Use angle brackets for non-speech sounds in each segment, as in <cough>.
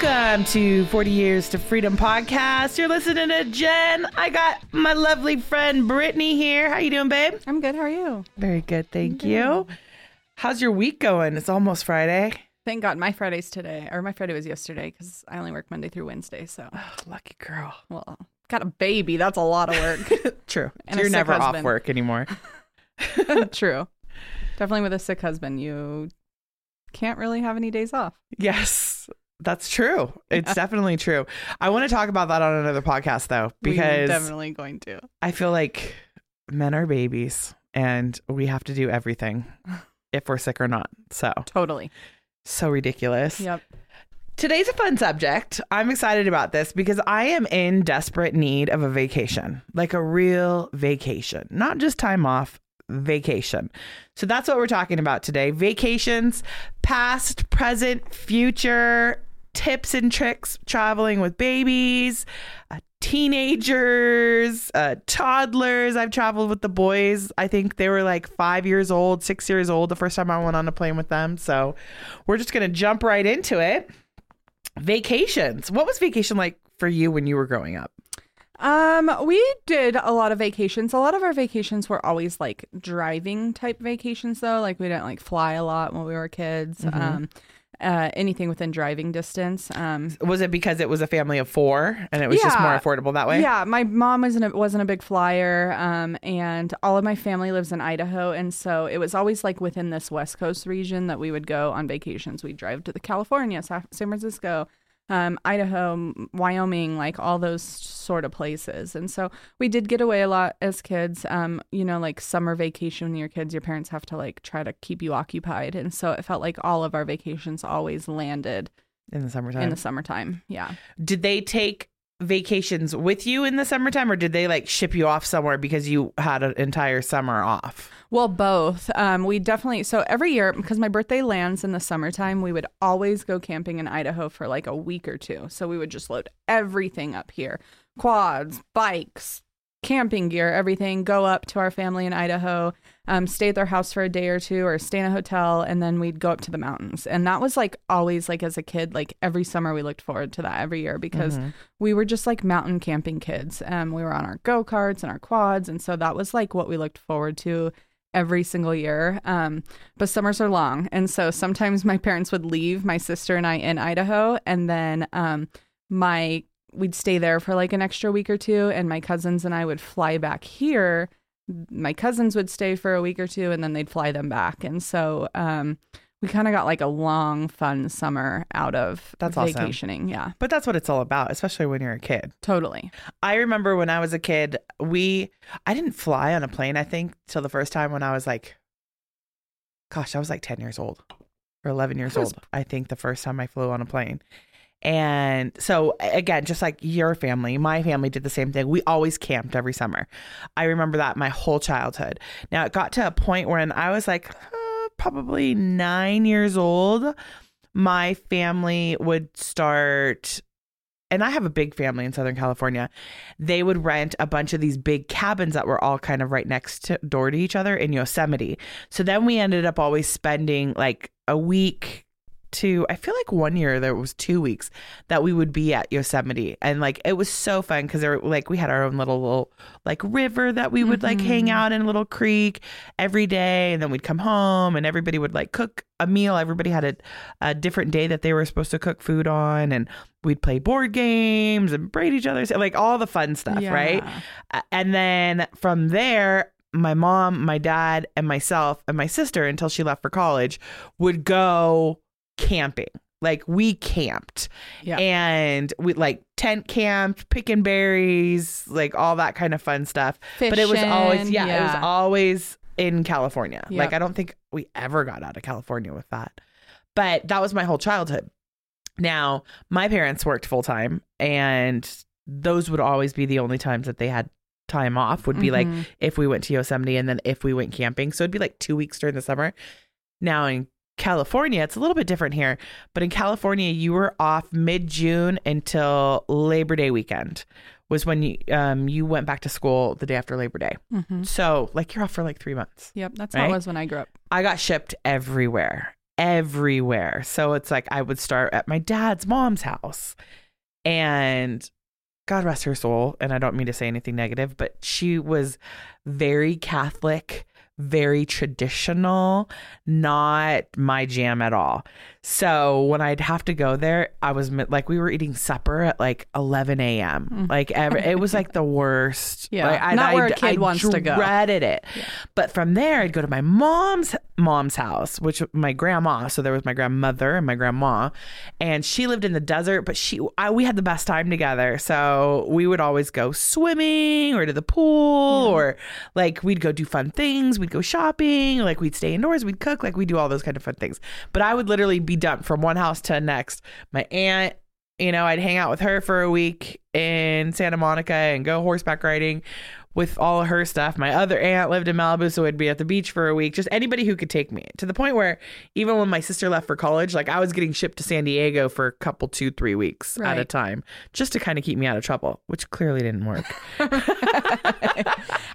Welcome to 40 Years to Freedom podcast. You're listening to Jen. I got my lovely friend Brittany here. How you doing, babe? I'm good. How are you? Very good, thank you. How's your week going? It's almost Friday. Thank God my Friday's today, or my Friday was yesterday because I only work Monday through Wednesday. So, oh, Lucky girl. well, got a baby. That's a lot of work. <laughs> True. <laughs> And You're never off work anymore. <laughs> True. Definitely with a sick husband, you can't really have any days off. Yes, that's true. It's definitely true. I want to talk about that on another podcast though, because We're definitely going to. I feel like men are babies and we have to do everything <sighs> if we're sick or not. So, Totally. so ridiculous. Yep. Today's a fun subject. I'm excited about this because I am in desperate need of a vacation, like a real vacation, not just time off, vacation. So that's what we're talking about today vacations, past, present, future, tips and tricks traveling with babies. Uh, teenagers, uh, toddlers. I've traveled with the boys. I think they were like five years old, six years old the first time I went on a plane with them. So we're just going to jump right into it. Vacations. What was vacation like for you when you were growing up? Um, we did a lot of vacations. A lot of our vacations were always like driving type vacations though. Like we didn't like fly a lot when we were kids. Um, uh, anything within driving distance. Um, Was it because it was a family of four and it was just more affordable that way? Yeah, my mom wasn't a, wasn't a big flyer, um, and all of my family lives in Idaho, and so it was always like within this West Coast region that we would go on vacations. We'd drive to the California, Sa- San Francisco, um, Idaho, Wyoming, like all those sort of places, and so we did get away a lot as kids. Um, you know, like summer vacation when you're kids, your parents have to like try to keep you occupied, and so it felt like all of our vacations always landed In the summertime. in the summertime. Yeah. did they take vacations with you in the summertime or did they like ship you off somewhere because you had an entire summer off? Well, both. Um, we definitely so every year because my birthday lands in the summertime, we would always go camping in Idaho for like a week or two. So we would just load everything up here: quads, bikes, camping gear, everything. Go up to our family in Idaho, um, stay at their house for a day or two, or stay in a hotel, and then we'd go up to the mountains. And that was like always like as a kid, like every summer we looked forward to that every year because we were just like mountain camping kids. Um, we were on our go karts and our quads, and so that was like what we looked forward to every single year. Um, but summers are long, and so sometimes my parents would leave my sister and I in Idaho, and then um, my we'd stay there for like an extra week or two, and my cousins and I would fly back here. My cousins would stay for a week or two, and then they'd fly them back, and so. Um, we kind of got like a long, fun summer out of That's awesome. vacationing. Yeah, But that's what it's all about, especially when you're a kid. totally. I remember when I was a kid, we I didn't fly on a plane, I think, till the first time when I was like gosh, I was like 10 years old or 11 years was- old. I think the first time I flew on a plane. And so again, just like your family, my family did the same thing. We always camped every summer. I remember that my whole childhood. Now it got to a point when I was like uh, probably 9 years old, my family would start and I have a big family in Southern California. They would rent a bunch of these big cabins that were all kind of right next to, door to each other in Yosemite. So then we ended up always spending like a week to I feel like one year there was two weeks that we would be at Yosemite. And like it was so fun because there like we had our own little little like river that we would like hang mm-hmm. out in a little creek every day. And then we'd come home and everybody would like cook a meal. Everybody had a, a different day that they were supposed to cook food on. And we'd play board games and braid each other's like all the fun stuff right? Yeah. a- and then from there my mom my dad and myself and my sister until she left for college would go camping like we camped Yeah. and we like tent camped picking berries like all that kind of fun stuff but it was always Fishing, yeah, it was always in california Yep. like i don't think we ever got out of california with that but that was my whole childhood now my parents worked full time and those would always be the only times that they had time off would be like Mhm. if we went to Yosemite and then if we went camping. So it'd be like two weeks during the summer. Now in California, it's a little bit different here, but in California, you were off mid June until Labor Day weekend was when you um you went back to school the day after Labor Day. Mhm. So like you're off for like three months. Yep, that's how it was when I grew up. I got shipped everywhere. everywhere. So it's like I would start at my dad's mom's house. And God rest her soul, and I don't mean to say anything negative, but she was very Catholic, very traditional, not my jam at all. So when I'd have to go there, I was like, we were eating supper at like 11 a.m. Mm. Like every, it was like the worst. <laughs> Yeah, Like, I- not where a I- kid I wants to go. Dreaded it. But from there, I'd go to my mom's mom's house, which my grandma. So there was my grandmother and my grandma, and she lived in the desert. But she, I, we had the best time together. So we would always go swimming or to the pool, or like we'd go do fun things. We'd go shopping. Like we'd stay indoors. We'd cook. Like we do all those kind of fun things. But I would literally be dumped from one house to the next. My aunt you know, I'd hang out with her for a week in Santa Monica and go horseback riding with all of her stuff. My other aunt lived in Malibu, so I'd be at the beach for a week. Just anybody who could take me to the point where even when my sister left for college, like I was getting shipped to San Diego for a couple, two, three weeks at a time just to kind of keep me out of trouble, which clearly didn't work. <laughs> <laughs>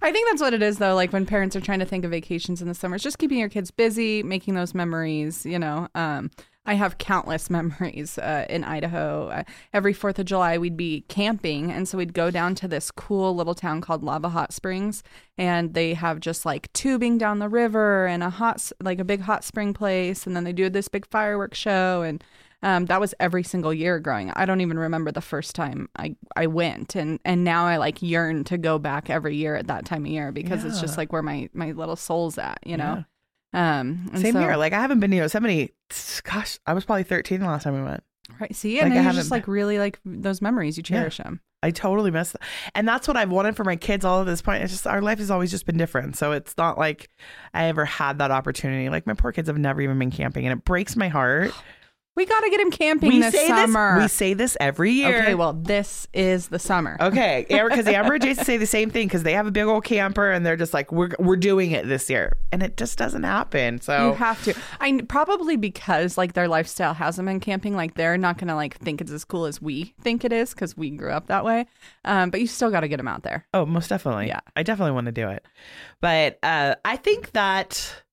I think that's what it is, though. Like when parents are trying to think of vacations in the summer, it's just keeping your kids busy, making those memories. You know, um, I have countless <laughs> memories uh, in Idaho. Uh, every Fourth of July, we'd be camping, and so we'd go down to this cool little town called Lava Hot Springs, and they have just like tubing down the river and a hot, like a big hot spring place, and then they do this big fireworks show and. Um, that was every single year growing. up. I don't even remember the first time I, I went, and and now I like yearn to go back every year at that time of year because it's just like where my my little soul's at, you know. Um, Same so- here. Like I haven't been to Yosemite. Gosh, I was probably 13 the last time we went. right? See, like, and I then just like really like those memories. You Yeah. cherish them. I totally miss that. And that's what I've wanted for my kids all at this point. It's just our life has always just been different. So it's not like I ever had that opportunity. Like my poor kids have never even been camping and it breaks my heart. <gasps> <gasps> <gasps> We got to get him camping we this say summer. this we say this every year. Okay, well, this is the summer. Okay, <laughs> because Amber and Jason say the same thing because they have a big old camper and they're just like we're we're doing it this year and it just doesn't happen. So You have to. I probably because like their lifestyle hasn't been camping. Like they're not gonna like think it's as cool as we think it is because we grew up that way. Um, but you still got to get them out there. Oh, most definitely. Yeah. I definitely want to do it. But uh, I think that,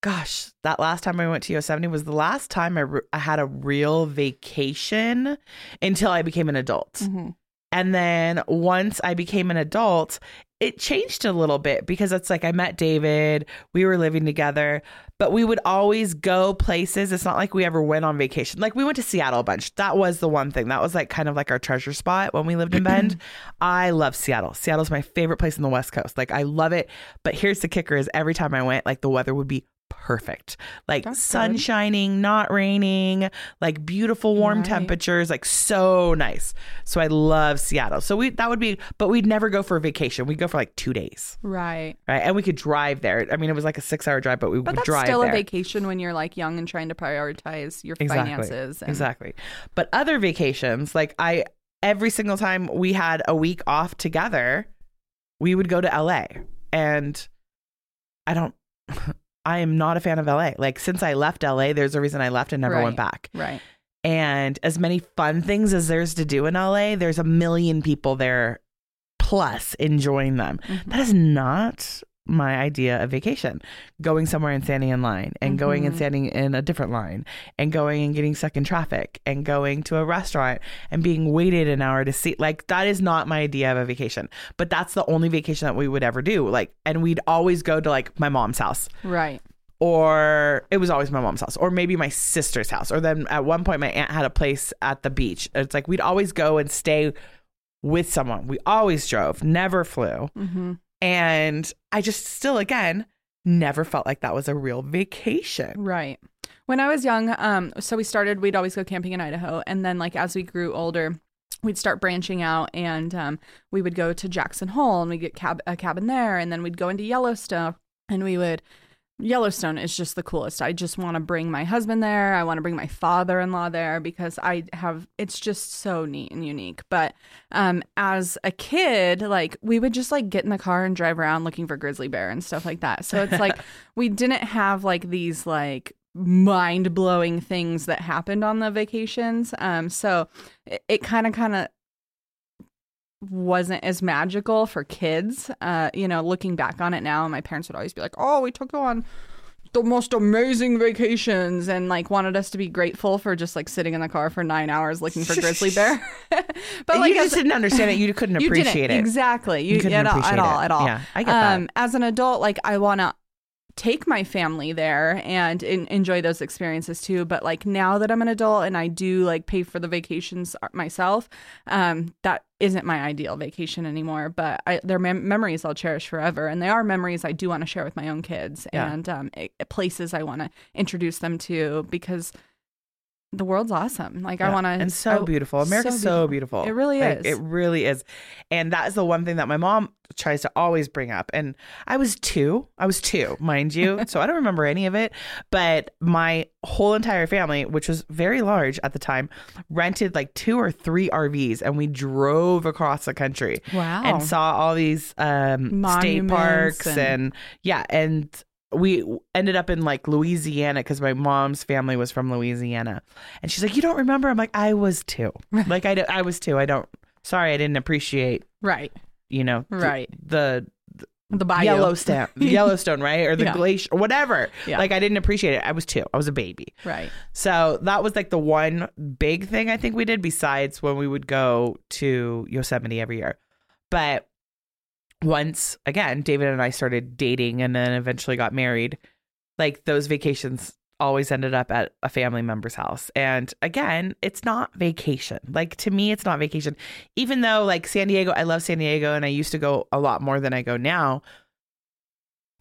gosh, that last time I went to Yosemite was the last time I, re- I had a real vacation until I became an adult. Mm-hmm. And then once I became an adult, it changed a little bit because it's like I met David, we were living together, but we would always go places. It's not like we ever went on vacation. Like we went to Seattle a bunch. That was the one thing. That was like kind of like our treasure spot when we lived in Bend. <clears throat> I love Seattle. Seattle's my favorite place in the West Coast. Like I love it. But here's the kicker is every time I went, like the weather would be perfect. Like That's sun good. shining, not raining, like beautiful warm Right. temperatures, like so nice. So I love Seattle. So we that would be but we'd never go for a vacation. We'd go for like 2 days, Right. right? And we could drive there. I mean, it was like a 6-hour drive, but we But would that's drive still there. a vacation when you're like young and trying to prioritize your Exactly. finances. And, Exactly. But other vacations, like I every single time we had a week off together, we would go to LA. And I don't <laughs> I am not a fan of LA. Like since I left LA, there's a reason I left and never Right. went back. Right. And as many fun things as there's to do in LA, there's a million people there plus enjoying them. Mhm. That is not my idea of vacation. Going somewhere and standing in line and going and Mhm. standing in a different line and going and getting stuck in traffic and going to a restaurant and being waited an hour to see like that is not my idea of a vacation. But that's the only vacation that we would ever do. Like and we'd always go to like my mom's house Right. or it was always my mom's house or maybe my sister's house or then at one point my aunt had a place at the beach it's like we'd always go and stay with someone we always drove never flew Mm-hmm. And i just still again never felt like that was a real vacation Right. When I was young, um, so we started, we'd always go camping in Idaho. And then, like, as we grew older, we'd start branching out and um, we would go to Jackson Hole and we'd get cab- a cabin there. And then we'd go into Yellowstone and we would. Yellowstone is just the coolest. I just want to bring my husband there. I want to bring my father-in-law there because I have it's just so neat and unique. But um as a kid, like we would just like get in the car and drive around looking for grizzly bear and stuff like that. So it's like <laughs> we didn't have like these like mind-blowing things that happened on the vacations. Um so it, it kind of kind of wasn't as magical for kids. Uh, you know, looking back on it now, my parents would always be like, "Oh, we took you on the most amazing vacations and like wanted us to be grateful for just like sitting in the car for nine hours looking for grizzly <laughs> bear. <laughs> but you just didn't understand it. You couldn't you appreciate didn't. it. Exactly. You, You couldn't at, all, appreciate at all, it. at all. Yeah, I get that. um, As an adult, like I want to take my family there and en- enjoy those experiences too. But like now that I'm an adult and I do like pay for the vacations myself, um, that isn't my ideal vacation anymore. But I, they're mem- memories I'll cherish forever, and they are memories I do want to share with my own kids Yeah. and um, it, places I want to introduce them to because. The world's awesome. Like I want to, and so beautiful. America's so beautiful. It really Like, is. It really is. And that is the one thing that my mom tries to always bring up. And I was two. I was two, mind you. <laughs> so I don't remember any of it. But my whole entire family, which was very large at the time, rented like two or three RVs and we drove across the country Wow. and saw all these um, state parks and, and- yeah. And we ended up in like Louisiana because my mom's family was from Louisiana. And she's like, You don't remember? I'm like, I was two. like, I, I was two. I don't, sorry, I didn't appreciate, right. you know, th- Right. the, The bayou. Yellowstone, <laughs> Yellowstone, right? Or the Yeah. glacier, or whatever. Yeah. Like, I didn't appreciate it. I was two. I was a baby. Right. So that was like the one big thing I think we did besides when we would go to Yosemite every year. But once again, David and I started dating and then eventually got married, like those vacations always ended up at a family member's house. And again, it's not vacation. Like to me, it's not vacation. Even though like San Diego, I love San Diego and I used to go a lot more than I go now.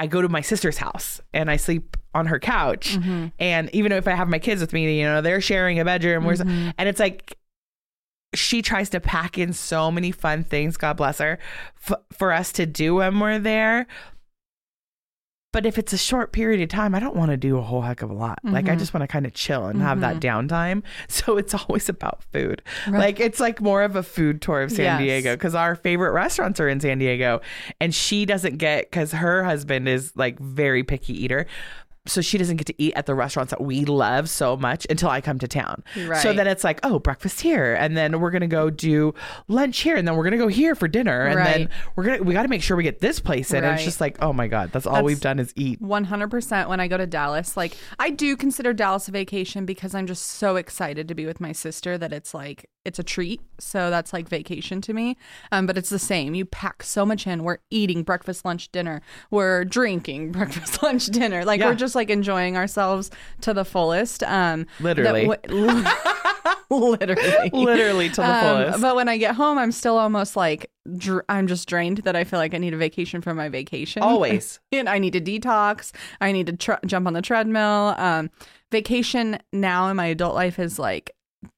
I go to my sister's house and I sleep on her couch. Mm-hmm. And even if I have my kids with me, you know, they're sharing a bedroom. Mhm. and it's like she tries to pack in so many fun things, God bless her, f- for us to do when we're there. But if it's a short period of time, I don't want to do a whole heck of a lot. Like I Mhm. just want to kind of chill and have that downtime. <laughs> So it's always about food. Right. Like it's like more of a food tour of San Yes. Diego because our favorite restaurants are in San Diego, and she doesn't get because her husband is like very picky eater. So she doesn't get to eat at the restaurants that we love so much until I come to town. Right. So then it's like, oh, breakfast here, and then we're gonna go do lunch here, and then we're gonna go here for dinner, and then we're gonna we got to make sure we get this place in. And it's just like, oh my god, that's all That's- we've done is eat. 100% when I go to Dallas. Like, I do consider Dallas a vacation because I'm just so excited to be with my sister that it's like, it's a treat. So that's like vacation to me. Um, but it's the same. You pack so much in. We're eating breakfast, lunch, dinner. We're drinking <laughs> breakfast, lunch, dinner. Like, Yeah. we're just like enjoying ourselves to the fullest. Um, Literally. w- <laughs> literally. Literally to the Um, fullest. But when I get home, I'm still almost like dr- I'm just drained that I feel like I need a vacation from my vacation. Always. <laughs> and I need to detox. I need to tr- jump on the treadmill. Um, vacation now in my adult life is like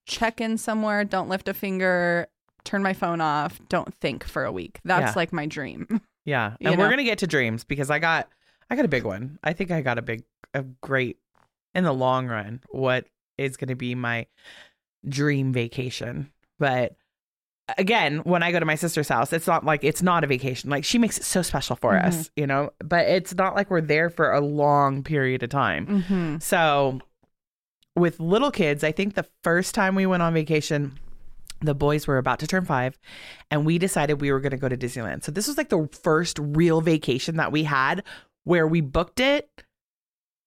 check in somewhere, don't lift a finger, turn my phone off, don't think for a week. That's Yeah. like my dream. <laughs> Yeah, You and we're know? gonna get to dreams because I got I got a big one. I think I got a big a great in the long run. What is gonna be my dream vacation? But again, when I go to my sister's house, it's not like it's not a vacation. Like she makes it so special for Mm-hmm. us, you know. But it's not like we're there for a long period of time. Mm-hmm. So with little kids, I think the first time we went on vacation, the boys were about to turn five, and we decided we were going to go to Disneyland. So this was like the first real vacation that we had where we booked it.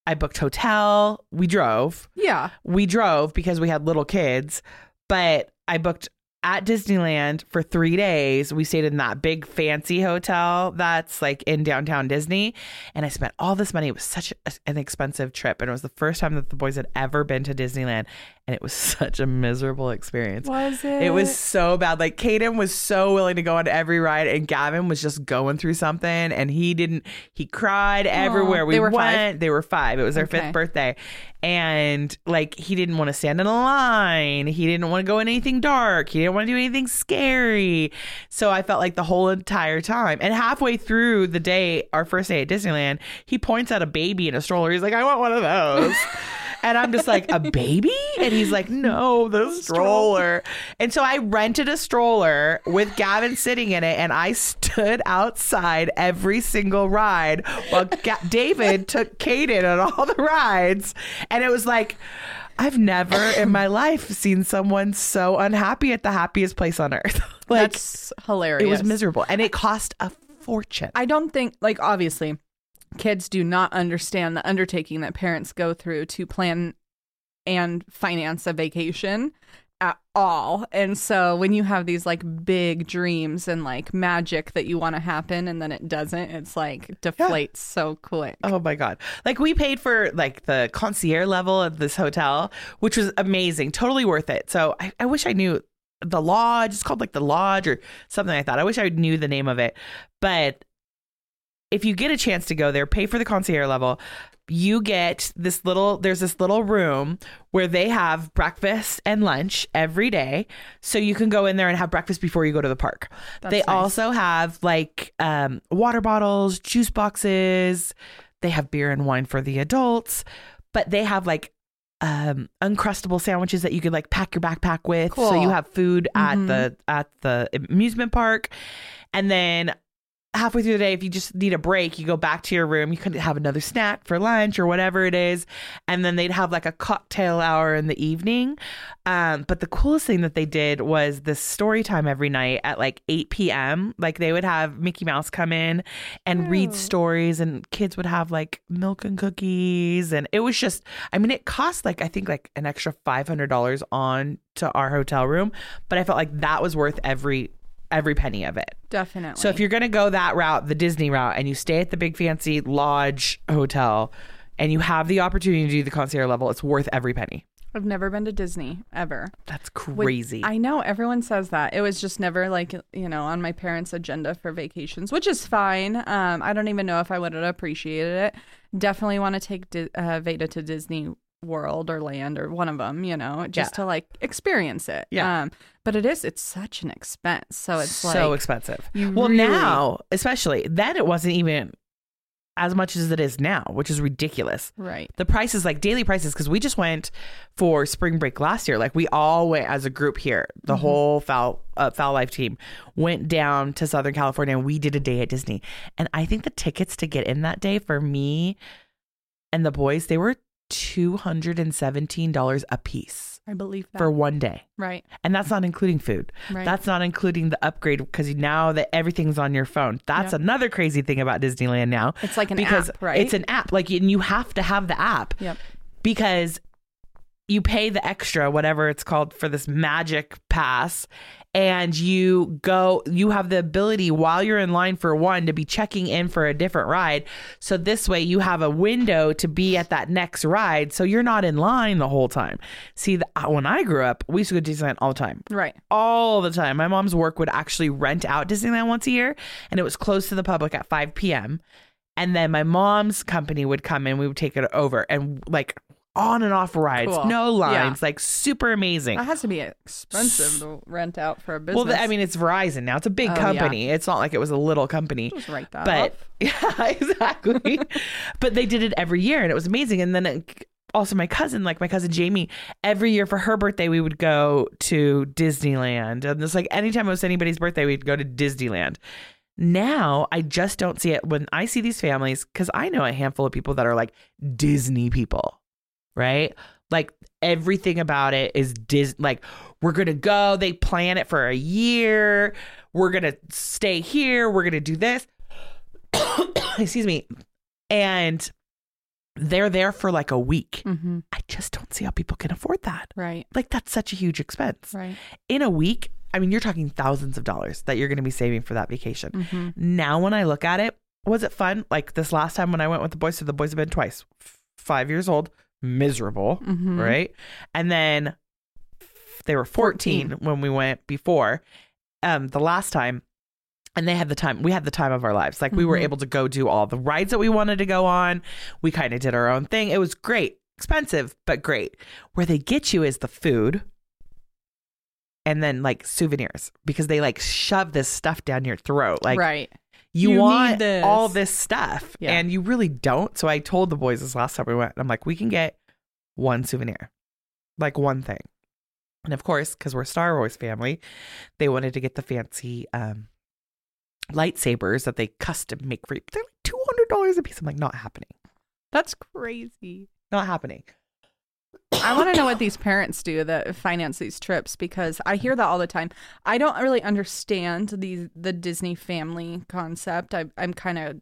I booked hotel. We drove. Yeah. We drove because we had little kids, but I booked at Disneyland for three days. We stayed in that big fancy hotel that's like in downtown Disney. And I spent all this money. It was such an expensive trip. And it was the first time that the boys had ever been to Disneyland. And it was <laughs> such a miserable experience. Was it? It was so bad. Like Caden was so willing to go on every ride, and Gavin was just going through something, and he didn't. He cried everywhere we they were went. five? They were five. It was their Okay. fifth birthday, and like he didn't want to stand in a line. He didn't want to go in anything dark. He didn't want to do anything scary. So I felt like the whole entire time, and halfway through the day, our first day at Disneyland, he points at a baby in a stroller. He's like, "I want one of those." <laughs> And I'm just like, a baby? And he's like, no, the stroller. And so I rented a stroller with Gavin sitting in it, and I stood outside every single ride while Ga- David took Kaden on all the rides. And it was like, I've never in my life seen someone so unhappy at the happiest place on earth. <laughs> like, That's hilarious. it was miserable. And it cost a fortune. I don't think like obviously kids do not understand the undertaking that parents go through to plan and finance a vacation at all. And so when you have these like big dreams and like magic that you want to happen and then it doesn't, it's like deflates so quick. Oh my god! Like we paid for like the concierge level of this hotel, which was amazing, totally worth it. So I, I wish I knew the lodge. It's called like the lodge or something like that. I wish I knew the name of it. But if you get a chance to go there, pay for the concierge level. You get this little. There's this little room where they have breakfast and lunch every day, so you can go in there and have breakfast before you go to the park. That's they nice. also have like um, water bottles, juice boxes. They have beer and wine for the adults, but they have like um uncrustable sandwiches that you could like pack your backpack with so you have food at Mhm. the at the amusement park and then halfway through the day if you just need a break you go back to your room. You could have another snack for lunch or whatever it is. And then they'd have like a cocktail hour in the evening. Um but the coolest thing that they did was this story time every night at like 8 p.m like they would have mickey mouse come in and read stories and kids would have like milk and cookies. And it was just i mean it cost like i think like an extra $500 on to our hotel room but i felt like that was worth every every penny of it Definitely. so if you're going to go that route, the Disney route, and you stay at the big fancy lodge hotel and you have the opportunity to do the concierge level, it's worth every penny. I've never been to Disney ever. That's Which- crazy. I know everyone says that. It was just never like, you know, on my parents' agenda for vacations, which is fine. Um, I don't even know if I would have appreciated it. Definitely want to take Di- uh, Veda to Disney World or Land or one of them, you know, just Yeah. to like experience it. Yeah. Um, but it is, it's such an expense. So it's so like, expensive. Well, really- now, especially, then it wasn't even as much as it is now, which is ridiculous. right. The prices, like daily prices, because we just went for spring break last year. Like we all went as a group here. Mm-hmm. The whole foul uh, foul life team went down to Southern California, and we did a day at Disney. And I think the tickets to get in that day for me and the boys, they were two hundred and seventeen dollars a piece I believe that. for one day, right. and that's not including food. Right. That's not including the upgrade because now that everything's on your phone. That's Yeah. another crazy thing about Disneyland now. It's like an because app, right? it's an app. Like, and you have to have the app Yep. because you pay the extra, whatever it's called, for this magic pass. And you go, you have the ability while you're in line for one to be checking in for a different ride. So this way you have a window to be at that next ride. So you're not in line the whole time. See, the, uh, when I grew up, we used to go to Disneyland all the time Right. all the time. My mom's work would actually rent out Disneyland once a year, and it was closed to the public at 5 p.m. And then my mom's company would come in, we would take it over, and like on and off rides, Cool. no lines, Yeah. like super amazing. That has to be expensive to rent out for a business. Well, I mean, it's Verizon now. It's a big Oh, company. It's not like it was a little company. just write that But off. <laughs> yeah, exactly. <laughs> but they did it every year, and it was amazing. And then it, also my cousin, like my cousin Jamie, every year for her birthday, we would go to Disneyland, and it's like anytime it was anybody's birthday, we'd go to Disneyland. Now I just don't see it when I see these families because I know a handful of people that are like Disney people, right? Like everything about it is Dis. Like we're gonna go. They plan it for a year. We're gonna stay here. We're gonna do this. <coughs> Excuse me, and they're there for like a week. Mm-hmm. I just don't see how people can afford that. Right. Like that's such a huge expense Right. in a week. I mean, you're talking thousands of dollars that you're going to be saving for that vacation. Mm-hmm. Now, when I look at it, was it fun? Like this last time when I went with the boys, so the boys have been twice, F- five years old, miserable, Mhm. right? And then they were 14, 14. when we went before, um, the last time. And they had the time, we had the time of our lives. Like we were Mhm. able to go do all the rides that we wanted to go on. We kind of did our own thing. It was great, expensive, but great. Where they get you is the food and then like souvenirs because they like shove this stuff down your throat. Like right. You, You need want this. all this stuff Yeah. and you really don't. So I told the boys this last time we went, I'm like, we can get one souvenir, like one thing. And of course, because we're Star Wars family, they wanted to get the fancy um, lightsabers that they custom make for you. They're like two hundred dollars a piece. I'm like, not happening, That's crazy. not happening. I want to know what these parents do that finance these trips because I hear that all the time. I don't really understand the the Disney family concept. I, I'm kind of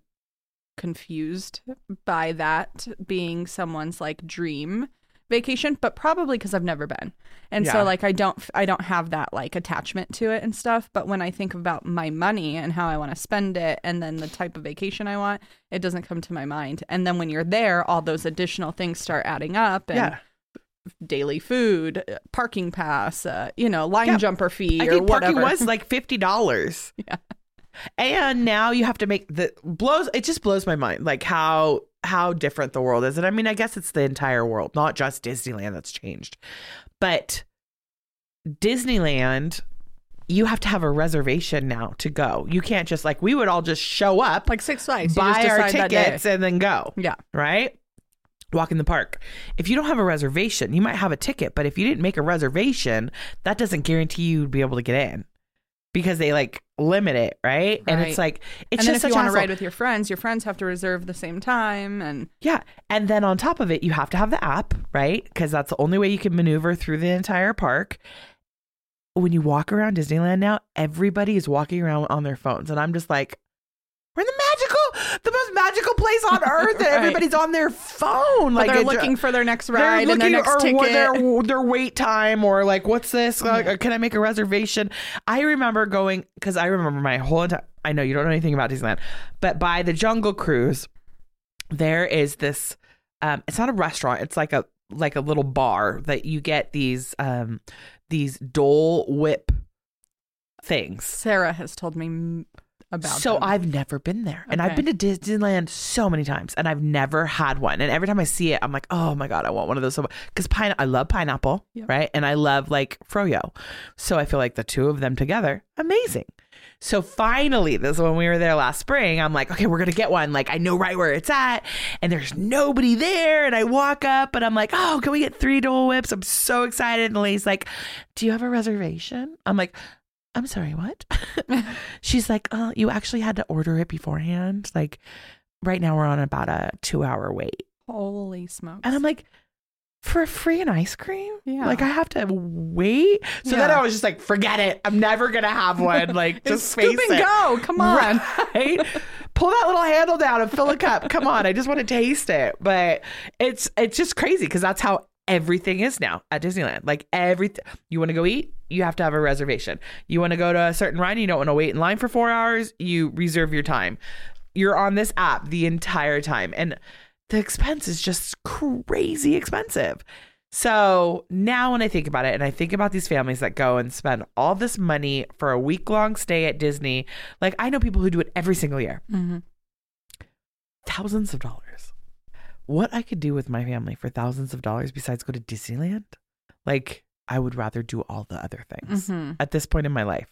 confused by that being someone's like dream vacation, but probably because I've never been. And Yeah. so like I don't I don't have that like attachment to it and stuff, but when I think about my money and how I want to spend it and then the type of vacation I want, it doesn't come to my mind. And then when you're there, all those additional things start adding up and Yeah. Daily food, uh, parking pass, uh, you know, line Yeah. jumper fee I or think parking was like fifty dollars. <laughs> Yeah. And now you have to make the blows. It just blows my mind, like how how different the world is. And I mean, I guess it's the entire world, not just Disneyland that's changed, but Disneyland. You have to have a reservation now to go. You can't just like we would all just show up, like Six Flags. Buy our decide that day. tickets, and then go. Yeah. right? Walk in the park. If you don't have a reservation, you might have a ticket, but if you didn't make a reservation, that doesn't guarantee you would be able to get in because they like limit it, right? And it's like it's and just if you want to ride with your friends, your friends have to reserve the same time and Yeah. And then on top of it, you have to have the app, right? Because that's the only way you can maneuver through the entire park. When you walk around Disneyland now, everybody is walking around on their phones. And I'm just like, we're in the magical, the most magical place on <laughs> earth. And Right. everybody's on their phone. Like they're looking for their next they're ride and their looking- next or ticket. their their wait time or like what's this Like, can i make a reservation i remember going because i remember my whole entire i know you don't know anything about disneyland but by the jungle cruise there is this um it's not a restaurant it's like a like a little bar that you get these um these dole whip things Sarah has told me about so them. I've never been there. And I've been to Disneyland so many times and I've never had one. And every time I see it, I'm like, oh my God, I want one of those so Because pine I love pineapple, Yep. right? And I love like froyo. So I feel like the two of them together, amazing. So finally, this when we were there last spring, I'm like, okay, we're gonna get one. Like I know right where it's at, and there's nobody there. And I walk up and I'm like, oh, can we get three Dole Whips? I'm so excited. And lady's like, do you have a reservation? I'm like, I'm sorry, what? <laughs> <laughs> She's like, oh, you actually had to order it beforehand. Like right now we're on about a two hour wait. Holy smokes. And I'm like, for a free and ice cream? Yeah. Like I have to wait. So then I was just like, forget it. I'm never gonna have one. <laughs> Like just scoop face and it. go. Come on. Right? Pull that little handle down and fill a cup. Come on. I just want to taste it. But it's it's just crazy because that's how everything is now at Disneyland. Like everything you want to go eat, you have to have a reservation. You want to go to a certain ride, you don't want to wait in line for four hours, you reserve your time. You're on this app the entire time. And the expense is just crazy expensive. So now when I think about it and I think about these families that go and spend all this money for a week long stay at Disney, like I know people who do it every single year. hmm Thousands of dollars. What I could do with my family for thousands of dollars besides go to Disneyland, like I would rather do all the other things hmm at this point in my life.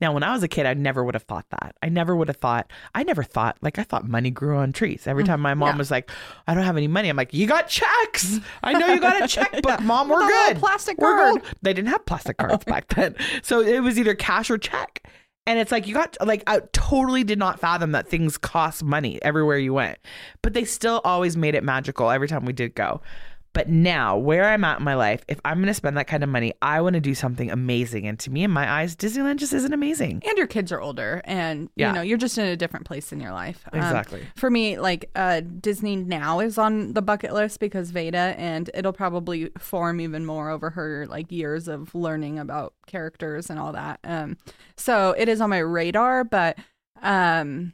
Now, when I was a kid, I never would have thought that. I never would have thought, I never thought, like, I thought money grew on trees. Every time my mom yeah. was like, I don't have any money, I'm like, you got checks. I know you got a <laughs> checkbook, mom, we're With a little good. plastic We're card. good. They didn't have plastic <laughs> cards back then. So it was either cash or check. And it's like, you got, like, I totally did not fathom that things cost money everywhere you went. But they still always made it magical every time we did go. But now, where I'm at in my life, if I'm going to spend that kind of money, I want to do something amazing. And to me, in my eyes, Disneyland just isn't amazing. And your kids are older, and Yeah. you know you're just in a different place in your life. Um, Exactly. for me, like uh, Disney now is on the bucket list because Veda, and it'll probably form even more over her like years of learning about characters and all that. Um, so it is on my radar, but um,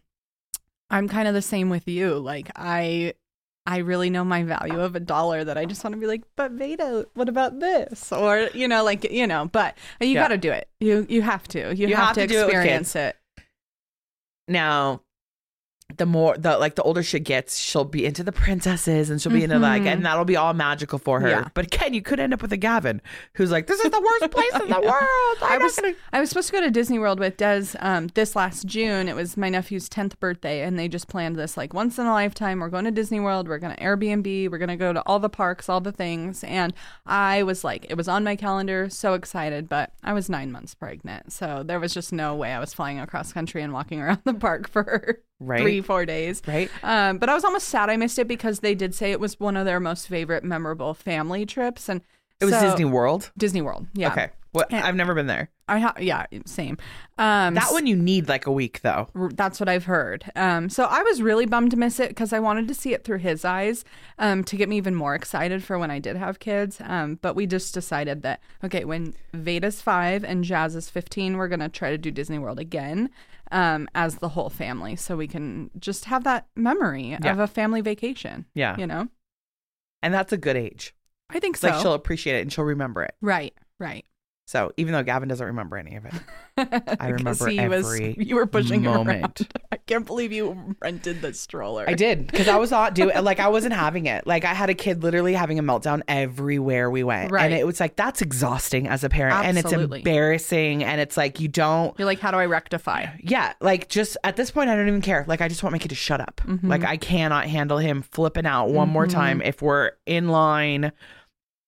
I'm kind of the same with you. Like I. I really know my value of a dollar that I just want to be like, but Veda, what about this? Or, you know, like, you know, but you Yeah. got to do it. You you have to. You, You have, have to to do it experience it. Now, the more the like the older she gets, she'll be into the princesses and she'll be into like, and that'll be all magical for her. Yeah. But Ken, you could end up with a Gavin who's like, "This is the worst place in the <laughs> world." I'm I was gonna-" I was supposed to go to Disney World with Des um, this last June. It was my nephew's tenth birthday, and they just planned this like once in a lifetime. We're going to Disney World. We're going to Airbnb. We're going to go to all the parks, all the things. And I was like, it was on my calendar, so excited. But I was nine months pregnant, so there was just no way I was flying across country and walking <laughs> around the park for Right. three, four days. right? Um, but I was almost sad I missed it because they did say it was one of their most favorite memorable family trips, and It was so- Disney World. Disney World. Yeah. Okay. What? I've never been there. I ha- yeah, same. Um, That one you need like a week though. R- That's what I've heard. Um, so I was really bummed to miss it because I wanted to see it through his eyes um, to get me even more excited for when I did have kids. Um, but we just decided that, okay, when Veda's five and Jazz is 15, we're going to try to do Disney World again um, as the whole family so we can just have that memory Yeah. of a family vacation. Yeah. You know? And that's a good age. I think so. Like she'll appreciate it and she'll remember it. right, right. So even though Gavin doesn't remember any of it, I <laughs> remember he was, every you were pushing him moment. around. <laughs> I can't believe you rented the stroller. I did because I was not doing like I wasn't having it. Like I had a kid literally having a meltdown everywhere we went, Right. and it was like that's exhausting as a parent, and it's embarrassing, and it's like you don't. You're like, how do I rectify? Yeah, like just at this point, I don't even care. Like I just want my kid to shut up. Mm-hmm. Like I cannot handle him flipping out one more time if we're in line,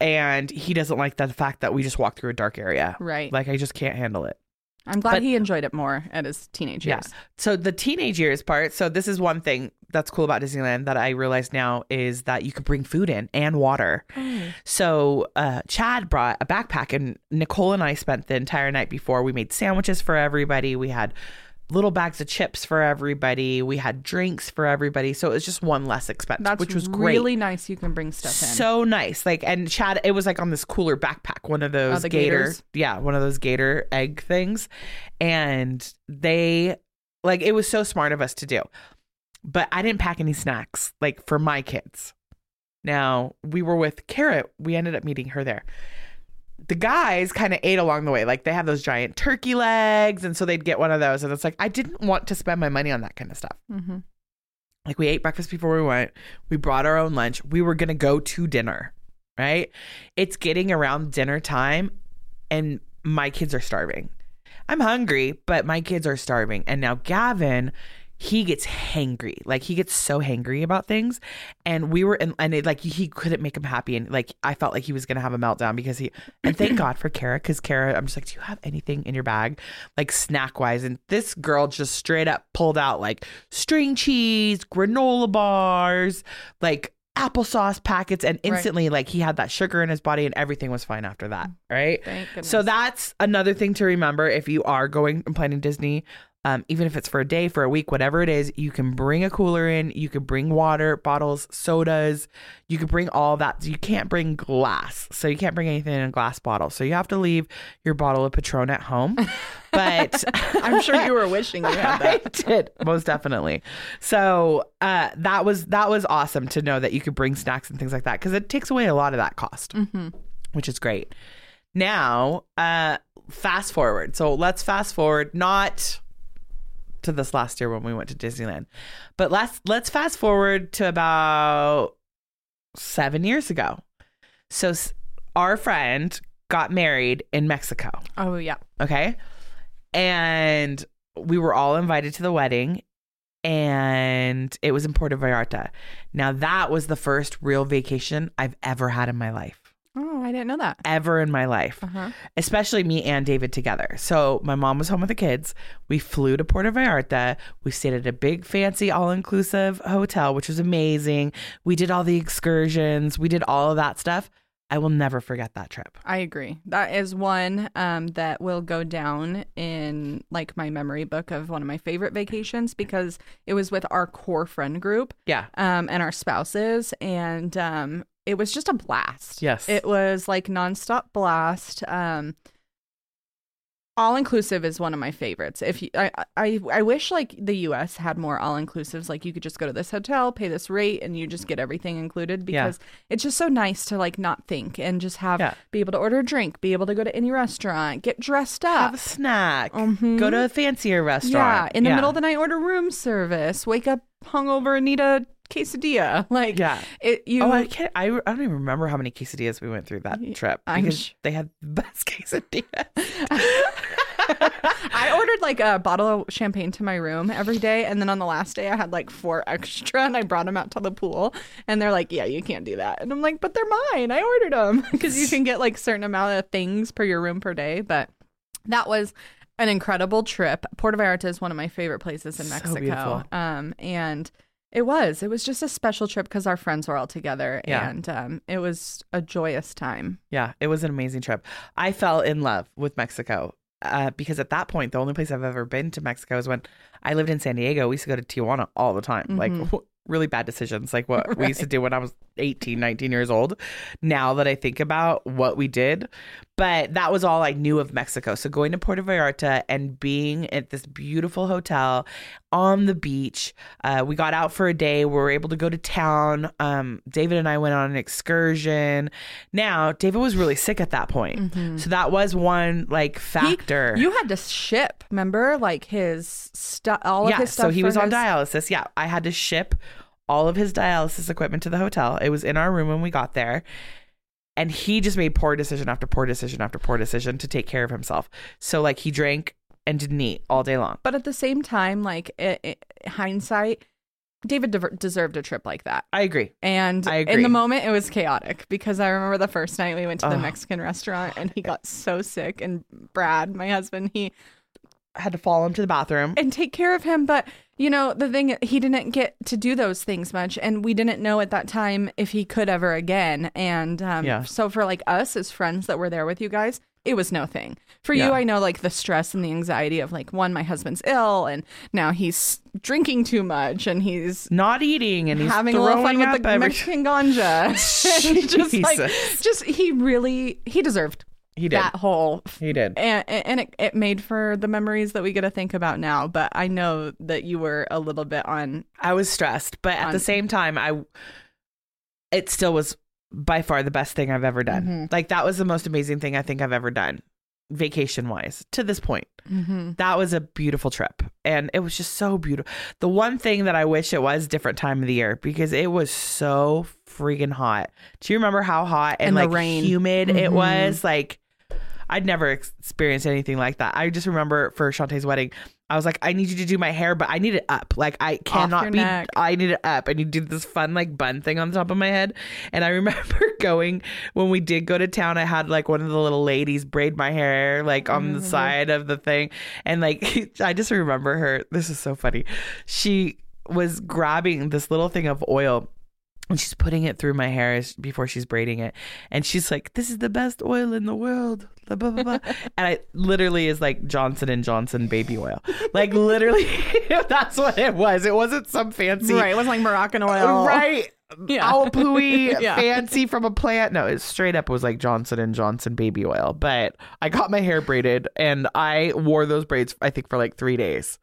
and he doesn't like the fact that we just walked through a dark area. Right. Like I just can't handle it. I'm glad But- he enjoyed it more at his teenage Yeah. years. So the teenage years part. So this is one thing that's cool about Disneyland that I realize now is that you could bring food in and water. So uh, Chad brought a backpack, and Nicole and I spent the entire night before. We made sandwiches for everybody. We had little bags of chips for everybody. We had drinks for everybody. So it was just one less expense, That's which was great. really nice. You can bring stuff in. So nice. Like and Chad it was like on this cooler backpack, one of those Oh, gator gators? yeah, one of those gator egg things. And they like it was so smart of us to do. But I didn't pack any snacks like for my kids. Now, we were with Kara. We ended up meeting her there. The guys kind of ate along the way. Like they have those giant turkey legs. And so they'd get one of those. And it's like, I didn't want to spend my money on that kind of stuff. hmm Like we ate breakfast before we went. We brought our own lunch. We were gonna go to dinner, right? It's getting around dinner time, and my kids are starving. I'm hungry, but my kids are starving. And now Gavin, he gets hangry. Like he gets so hangry about things. And we were in, and it, like he couldn't make him happy. And like I felt like he was gonna have a meltdown because he. And thank <clears throat> God for Kara, because Kara, I'm just like, do you have anything in your bag, like snack wise? And this girl just straight up pulled out like string cheese, granola bars, like applesauce packets, and instantly like he had that sugar in his body, and everything was fine after that. Right. So that's another thing to remember if you are going and planning Disney. Um, even if it's for a day, for a week, whatever it is, you can bring a cooler in. You can bring water bottles, sodas. You can bring all that. You can't bring glass, so you can't bring anything in a glass bottle. So you have to leave your bottle of Patron at home. <laughs> But <laughs> I'm sure you were wishing you had <laughs> I that. did most definitely. So uh, that was that was awesome to know that you could bring snacks and things like that because it takes away a lot of that cost, hmm which is great. Now, uh, fast forward. So let's fast forward, not to this last year when we went to Disneyland, but let's let's fast forward to about seven years ago. So our friend got married in Mexico. Oh yeah. Okay. And we were all invited to the wedding and it was in Puerto Vallarta. Now that was the first real vacation I've ever had in my life. I didn't know that. Ever in my life. Uh-huh. Especially me and David together. So my mom was home with the kids. We flew to Puerto Vallarta. We stayed at a big fancy all-inclusive hotel, which was amazing. We did all the excursions. We did all of that stuff. I will never forget that trip. I agree. That is one um, that will go down in like my memory book of one of my favorite vacations because it was with our core friend group Yeah. um, and our spouses, and um, it was just a blast. Yes. It was like nonstop blast. Um, all inclusive is one of my favorites. If you, I, I, I wish like the U.S. had more all inclusives. Like you could just go to this hotel, pay this rate, and you just get everything included. Yeah. Because it's just so nice to like not think and just have Yeah. be able to order a drink, be able to go to any restaurant, get dressed up. have a snack, Mhm. go to a fancier restaurant. yeah, in the middle of the night, order room service. Wake up hungover and need a quesadilla. <laughs> Like Yeah. it. You Oh, I can't. I, I don't even remember how many quesadillas we went through that trip because sh- they had the best <laughs> quesadillas. <laughs> I ordered like a bottle of champagne to my room every day, and then on the last day I had like four extra, and I brought them out to the pool, and they're like, "Yeah, you can't do that," and I'm like, "But they're mine. I ordered them because you can get like certain amount of things per your room per day." But that was an incredible trip. Puerto Vallarta is one of my favorite places in Mexico, beautiful. um, and It was. It was just a special trip because our friends were all together, Yeah. and um, it was a joyous time. Yeah, it was an amazing trip. I fell in love with Mexico uh, because at that point, the only place I've ever been to Mexico is when I lived in San Diego. We used to go to Tijuana all the time. Like, really bad decisions, like what we used to do when I was 18, 19 years old. Now that I think about what we did, but that was all I knew of Mexico. So going to Puerto Vallarta and being at this beautiful hotel on the beach, uh, we got out for a day. We were able to go to town. Um, David and I went on an excursion. Now, David was really sick at that point. So that was one like Mm-hmm. He- factor. you had to ship, remember, like his stuff, all yeah, of his stuff. so he was on dialysis. Yeah, I had to ship all of his dialysis equipment to the hotel. It was in our room when we got there. And he just made poor decision after poor decision after poor decision to take care of himself. So like he drank and didn't eat all day long. But at the same time, like i i hindsight, David de- deserved a trip like that. I agree. And I agree. in the moment, it was chaotic because I remember the first night we went to the Ugh. Mexican restaurant and he got so sick. And Brad, my husband, he had to follow him to the bathroom. and take care of him. But you know, the thing he didn't get to do those things much, and we didn't know at that time if he could ever again. And um, Yeah. so for like us as friends that were there with you guys, it was no thing. For Yeah. you, I know like the stress and the anxiety of like one, my husband's ill, and now he's drinking too much, and he's Not eating and he's having a little fun throwing with up the every- Mexican ganja. <laughs> <laughs> And just like, Jesus. just he really he deserved He did. that whole He did. and, and it, it made for the memories that we get to think about now but i know that you were a little bit on I was stressed, but at the same time, I it still was by far the best thing I've ever done. Mm-hmm. Like that was the most amazing thing I think I've ever done, vacation wise. To this point, that was a beautiful trip, and it was just so beautiful. The one thing that I wish it was different time of the year because it was so freaking hot. Do you remember how hot and, And the like rain. humid it Mhm. was? Like. I'd never experienced anything like that. I just remember for Shantae's wedding, I was like, I need you to do my hair, but I need it up. Like I cannot be. neck. I need it up, and you did this fun like bun thing on the top of my head. And I <laughs> remember going when we did go to town. I had like one of the little ladies braid my hair like on Mm-hmm. the side of the thing, and like <laughs> I just remember her. This is so funny. She was grabbing this little thing of oil and she's putting it through my hair before she's braiding it. And she's like this is the best oil in the world. Blah, blah, blah, blah. <laughs> and i literally is like johnson and johnson baby oil. Like literally <laughs> that's what it was. It wasn't some fancy right it wasn't like moroccan oil. <laughs> Right. Yeah. pooey Yeah. fancy from a plant. No it straight up was like johnson and johnson baby oil. But i got my hair braided and i wore those braids i think for like three days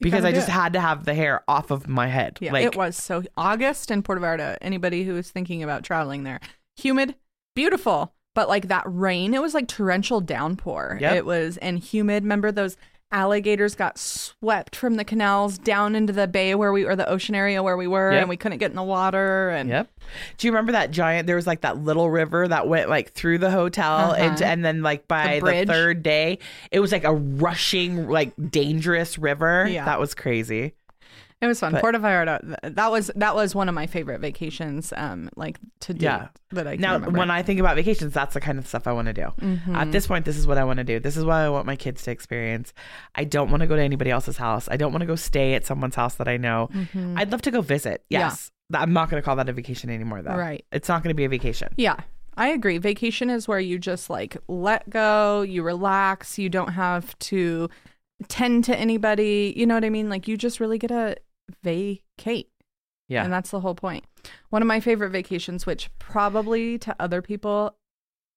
because i just it. had to have the hair off of my head yeah like it was so august in puerto vallarta anybody who is thinking about traveling there humid beautiful but like that rain it was like torrential downpour Yep. it was and humid remember those alligators got swept from the canals down into the bay where we or the ocean area where we were Yep. and we couldn't get in the water and Yep. Do you remember that giant? There was like that little river that went like through the hotel, Uh-huh. and and then like by the, bridge. third day, it was like a rushing, like dangerous river. Yeah. that was crazy. It was fun. But- Puerto Vallarta. That was that was one of my favorite vacations. Um, like to date Yeah. that I Now, remember. when I think about vacations, that's the kind of stuff I want to do. Mm-hmm. At this point, this is what I want to do. This is what I want my kids to experience. I don't want to go to anybody else's house. I don't want to go stay at someone's house that I know. I'd love to go visit. Mm-hmm. Yeah. Yes. I'm not going to call that a vacation anymore, though. Right. It's not going to be a vacation. yeah, I agree. Vacation is where you just like let go, you relax, you don't have to tend to anybody. You know what I mean? Like you just really get to vacate. Yeah. And that's the whole point. One of my favorite vacations, which probably to other people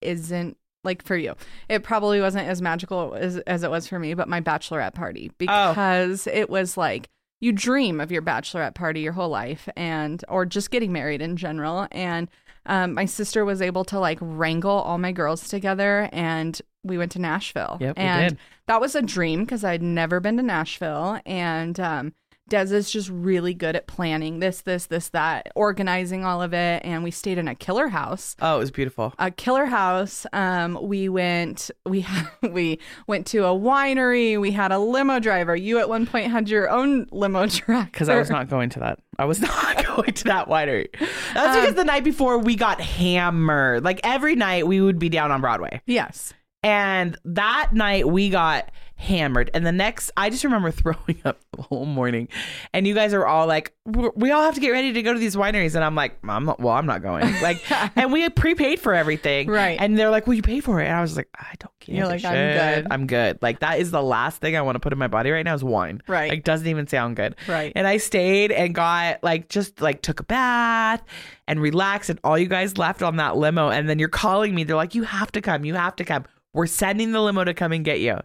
isn't like for you, it probably wasn't as magical as, as it was for me, but my bachelorette party Oh. because it was like you dream of your bachelorette party your whole life and or just getting married in general and um, my sister was able to like wrangle all my girls together and we went to nashville Yep, we and did. that was a dream because i'd never been to nashville and um, Des is just really good at planning this, this, this, that, organizing all of it. And we stayed in a killer house. Oh, it was beautiful. A killer house. Um, we went, we <laughs> we went to a winery. We had a limo driver. You at one point had your own limo driver <laughs> Because I was not going to that. I was <laughs> not going to that winery. That's Um, because the night before we got hammered. Like every night we would be down on Broadway. Yes. And that night we got hammered. And the next, I just remember <laughs> throwing up the whole morning. And you guys are all like, "We- all have to get ready to go to these wineries. And I'm like, I'm not, well, I'm not going. <laughs> Like, and we had prepaid for everything. Right. And they're like, well, you pay for it. And I was like, I don't care. You're like, I'm good. I'm good. Like, that is the last thing I want to put in my body right now is wine. Right. Like, doesn't even sound good. Right. And I stayed and got like just like took a bath and relaxed and all you guys left on that limo and then you're calling me. They're like, You have to come, you have to come. We're sending the limo to come and get you.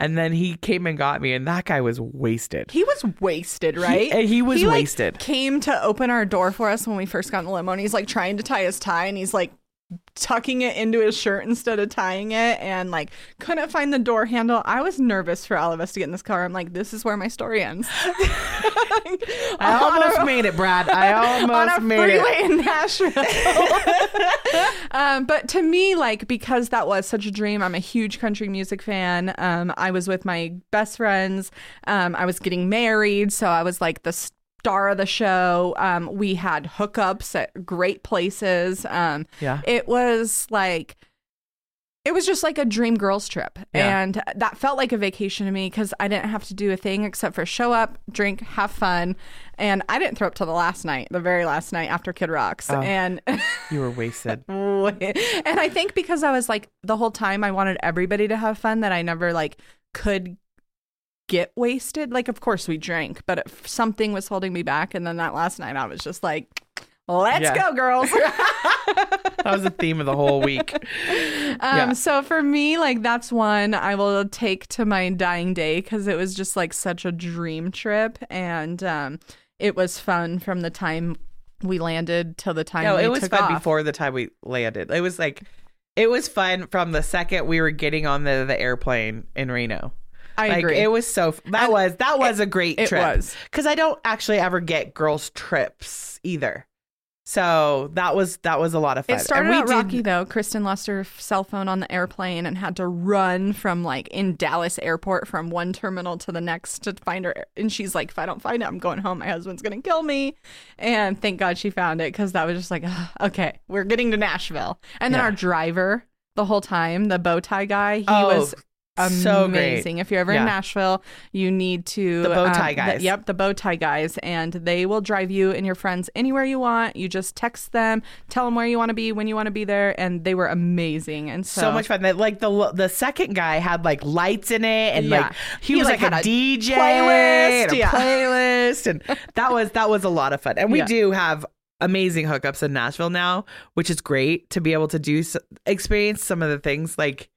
And then he came and got me, and that guy was wasted. He was wasted, right? He, he was like, wasted. came to open our door for us when we first got in the limo, and he's like trying to tie his tie, and he's like tucking it into his shirt instead of tying it, and like couldn't find the door handle. I was nervous for all of us to get in this car. I'm like, this is where my story ends. <laughs> I almost made it, Brad. I <laughs> on almost a made freeway it. in Nashville. <laughs> um, but to me, like because that was such a dream, I'm a huge country music fan. Um, I was with my best friends. Um, I was getting married, so I was like the star of the show. Um, we had hookups at great places. Um, Yeah. it was like it was just like a dream girls trip Yeah. and that felt like a vacation to me because i didn't have to do a thing except for show up drink have fun and i didn't throw up till the last night the very last night after kid rocks Oh. and <laughs> You were wasted. <laughs> and i think because i was like the whole time i wanted everybody to have fun that i never like could get wasted like of course we drank but if something was holding me back and then that last night i was just like let's Yeah. go girls <laughs> That was the theme of the whole week. Um, Yeah. So for me, like that's one I will take to my dying day because it was just like such a dream trip, and um, it was fun from the time we landed till the time No, we it was took fun off. before the time we landed. It was like, it was fun from the second we were getting on the, the airplane in Reno. I like agree. it was so that And was that was a great it trip. was. because I don't actually ever get girls trips either. So that was that was a lot of fun. It started and we out did- rocky though. Kristen lost her cell phone on the airplane and had to run from like in Dallas airport from one terminal to the next to find her. And she's like, "If I don't find it, I'm going home. My husband's gonna kill me." And thank God she found it because that was just like, "Ugh, okay, we're getting to Nashville. And then Yeah. our driver the whole time, the bow tie guy, he Oh, was so great. amazing. If you're ever Yeah. in Nashville, you need to The bow tie um, guys. yep, the bow tie guys, and they will drive you and your friends anywhere you want. You just text them, tell them where you want to be, when you want to be there, and they were amazing. And so, so much fun. That like the the second guy had like lights in it, and Yeah. like he, He, was like, like, a a DJ playlist, and a yeah. playlist, and <laughs> that was that was a lot of fun. And we Yeah. do have amazing hookups in Nashville now, which is great to be able to do experience some of the things. Like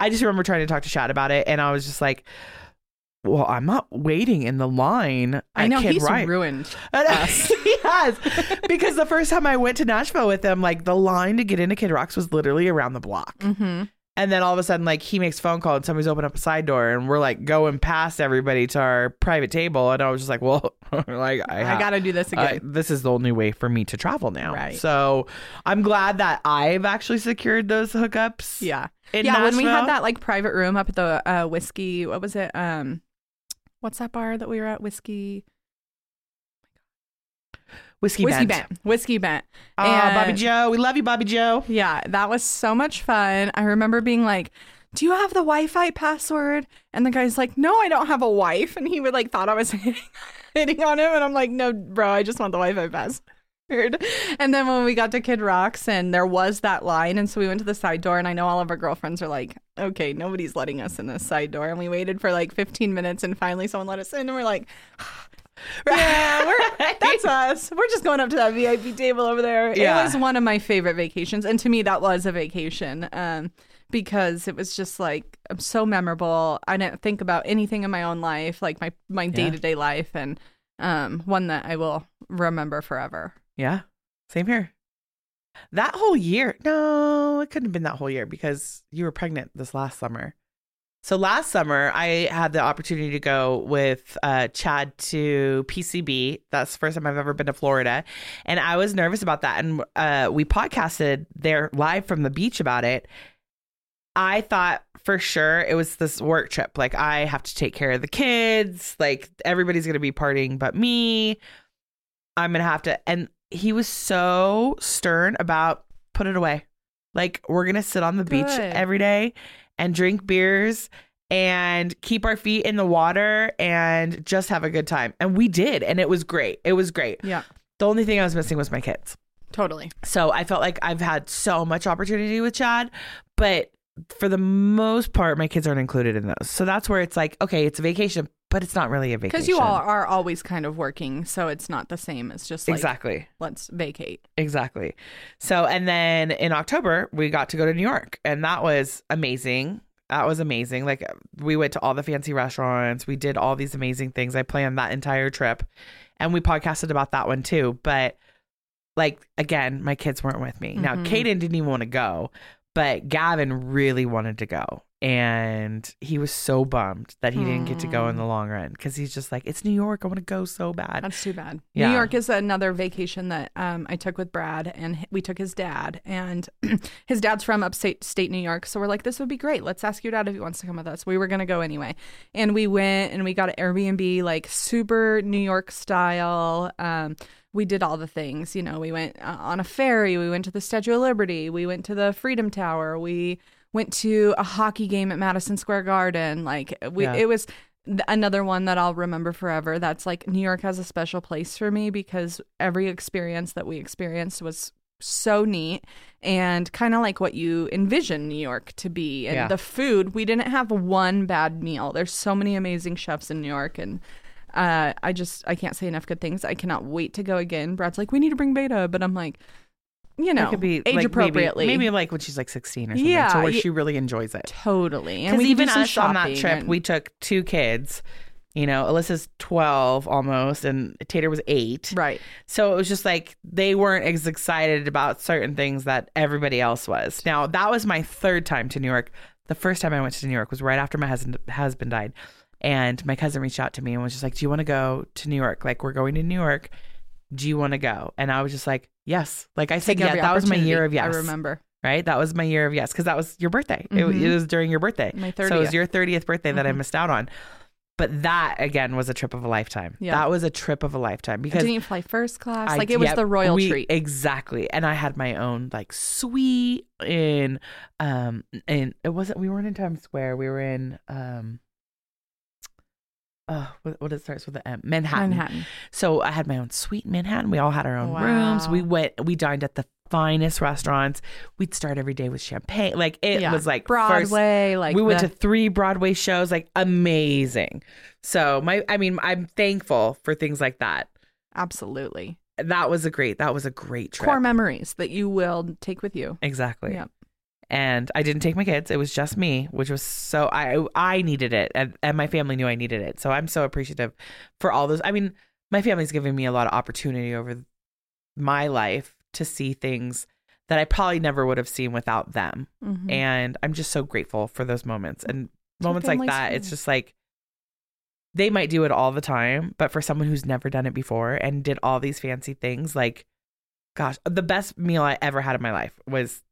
I just remember trying to talk to Chad about it, and I was just like. Well, I'm not waiting in the line. I know Kid he's Rock. ruined. <laughs> he has <laughs> because the first time I went to Nashville with him, like the line to get into Kid Rocks was literally around the block. hmm And then all of a sudden, like he makes a phone call and somebody's opened up a side door, and we're like going past everybody to our private table, and I was just like, well, <laughs> like I, I, got to do this again. this is the only way for me to travel now. Right. So I'm glad that I've actually secured those hookups. yeah, yeah. When we had that like private room up at the uh, whiskey, what was it? Um, what's that bar that we were at? Whiskey, whiskey, whiskey bent. bent, whiskey bent. Ah, Bobby Joe, we love you, Bobby Joe. Yeah, that was so much fun. I remember being like, "Do you have the Wi-Fi password?" And the guy's like, "No, I don't have a wife." And he would like thought I was <laughs> hitting, hitting on him, and I'm like, "No, bro, I just want the Wi-Fi password." And then when we got to Kid Rocks, and there was that line, and so we went to the side door, and I know all of our girlfriends are like, "Okay, nobody's letting us in this side door," and we waited for like 15 minutes, and finally someone let us in, and we're like. <laughs> Yeah, we're, that's us. We're just going up to that VIP table over there. Yeah. It was one of my favorite vacations, and to me, that was a vacation um, because it was just like so memorable. I didn't think about anything in my own life, like my my day to day life, and um, one that I will remember forever. Yeah, same here. That whole year, no, it couldn't have been that whole year because you were pregnant this last summer. So last summer, I had the opportunity to go with uh, Chad to PCB. That's the first time I've ever been to Florida, and I was nervous about that. And uh, we podcasted there live from the beach about it. I thought for sure it was this work trip. Like I have to take care of the kids. Like everybody's gonna be partying but me. I'm gonna have to. And he was so stern about put it away. Like we're gonna sit on the beach every day and drink beers and keep our feet in the water and just have a good time. And we did, and it was great. It was great. Yeah, The only thing I was missing was my kids. totally. So I felt like I've had so much opportunity with Chad, but for the most part, my kids aren't included in those. So that's where it's like, okay, it's a vacation, but it's not really a vacation. Because you all are always kind of working, so it's not the same. It's just like exactly. let's vacate. Exactly. So, and then in October, we got to go to New York, and that was amazing. That was amazing. Like, we went to all the fancy restaurants, we did all these amazing things. I planned that entire trip, and we podcasted about that one too. But, like, again, my kids weren't with me. Now, Mhm. Kaden didn't even want to go, but Gavin really wanted to go. And he was so bummed that he didn't get to go in the long run because he's just like, it's New York. I want to go so bad. That's too bad. Yeah. New York is another vacation that um, I took with Brad, and we took his dad, and <clears throat> his dad's from upstate state New York. So we're like, this would be great. Let's ask your dad if he wants to come with us. We were gonna go anyway, and we went and we got an Airbnb, like super New York style. Um, we did all the things, you know. We went uh, on a ferry. We went to the Statue of Liberty. We went to the Freedom Tower. We went to a hockey game at Madison Square Garden. Like we, Yeah. it was th- another one that I'll remember forever. That's like New York has a special place for me because every experience that we experienced was so neat and kind of like what you envision New York to be. And Yeah. the food, we didn't have one bad meal. There's so many amazing chefs in New York and uh, I just I can't say enough good things. I cannot wait to go again. Brad's like, we need to bring Beta, but I'm like, you know, it could be age like, appropriately. Maybe, like when she's like 16 or something. Yeah, So where she really enjoys it. totally. And Because we even us on that trip, and- we took two kids. You know, Alyssa's 12 almost, and Tater was eight. right. So it was just like they weren't as excited about certain things that everybody else was. Now, that was my third time to New York. The first time I went to New York was right after my husband husband died. And my cousin reached out to me and was just like, Do you want to go to New York? Like, we're going to New York. Do you want to go? And I was just like, Yes. Like I said, yeah, that was my year of yes I remember. right? That was my year of yes, because that was your birthday. It, Mhm. it was during your birthday. My So it was your 30th birthday that I Mhm. missed out on. But that again was a trip of a lifetime. Yeah. That was a trip of a lifetime because Didn't you fly first class? I- like it was yep, the royal we- treat. Exactly. And I had my own like suite in um in it wasn't we weren't in Times Square. We were in um uh, what, what it starts with the M? Manhattan. Manhattan. So I had my own suite in Manhattan. We all had our own rooms. We went, we dined at the finest restaurants. We'd start every day with champagne. Like it Yeah. was like first- Broadway. like we went to three Broadway shows, like amazing. So my, I mean, I'm thankful for things like that. absolutely That was a great, that was a great trip. core memories that you will take with you. exactly. Yep. And I didn't take my kids. It was just me, which was so I I needed it, and, and my family knew I needed it. So I'm so appreciative for all those. I mean, my family's given me a lot of opportunity over my life to see things that I probably never would have seen without them. Mhm. And I'm just so grateful for those moments and what moments like that. It's just like they might do it all the time, but for someone who's never done it before and did all these fancy things, like, gosh, the best meal I ever had in my life was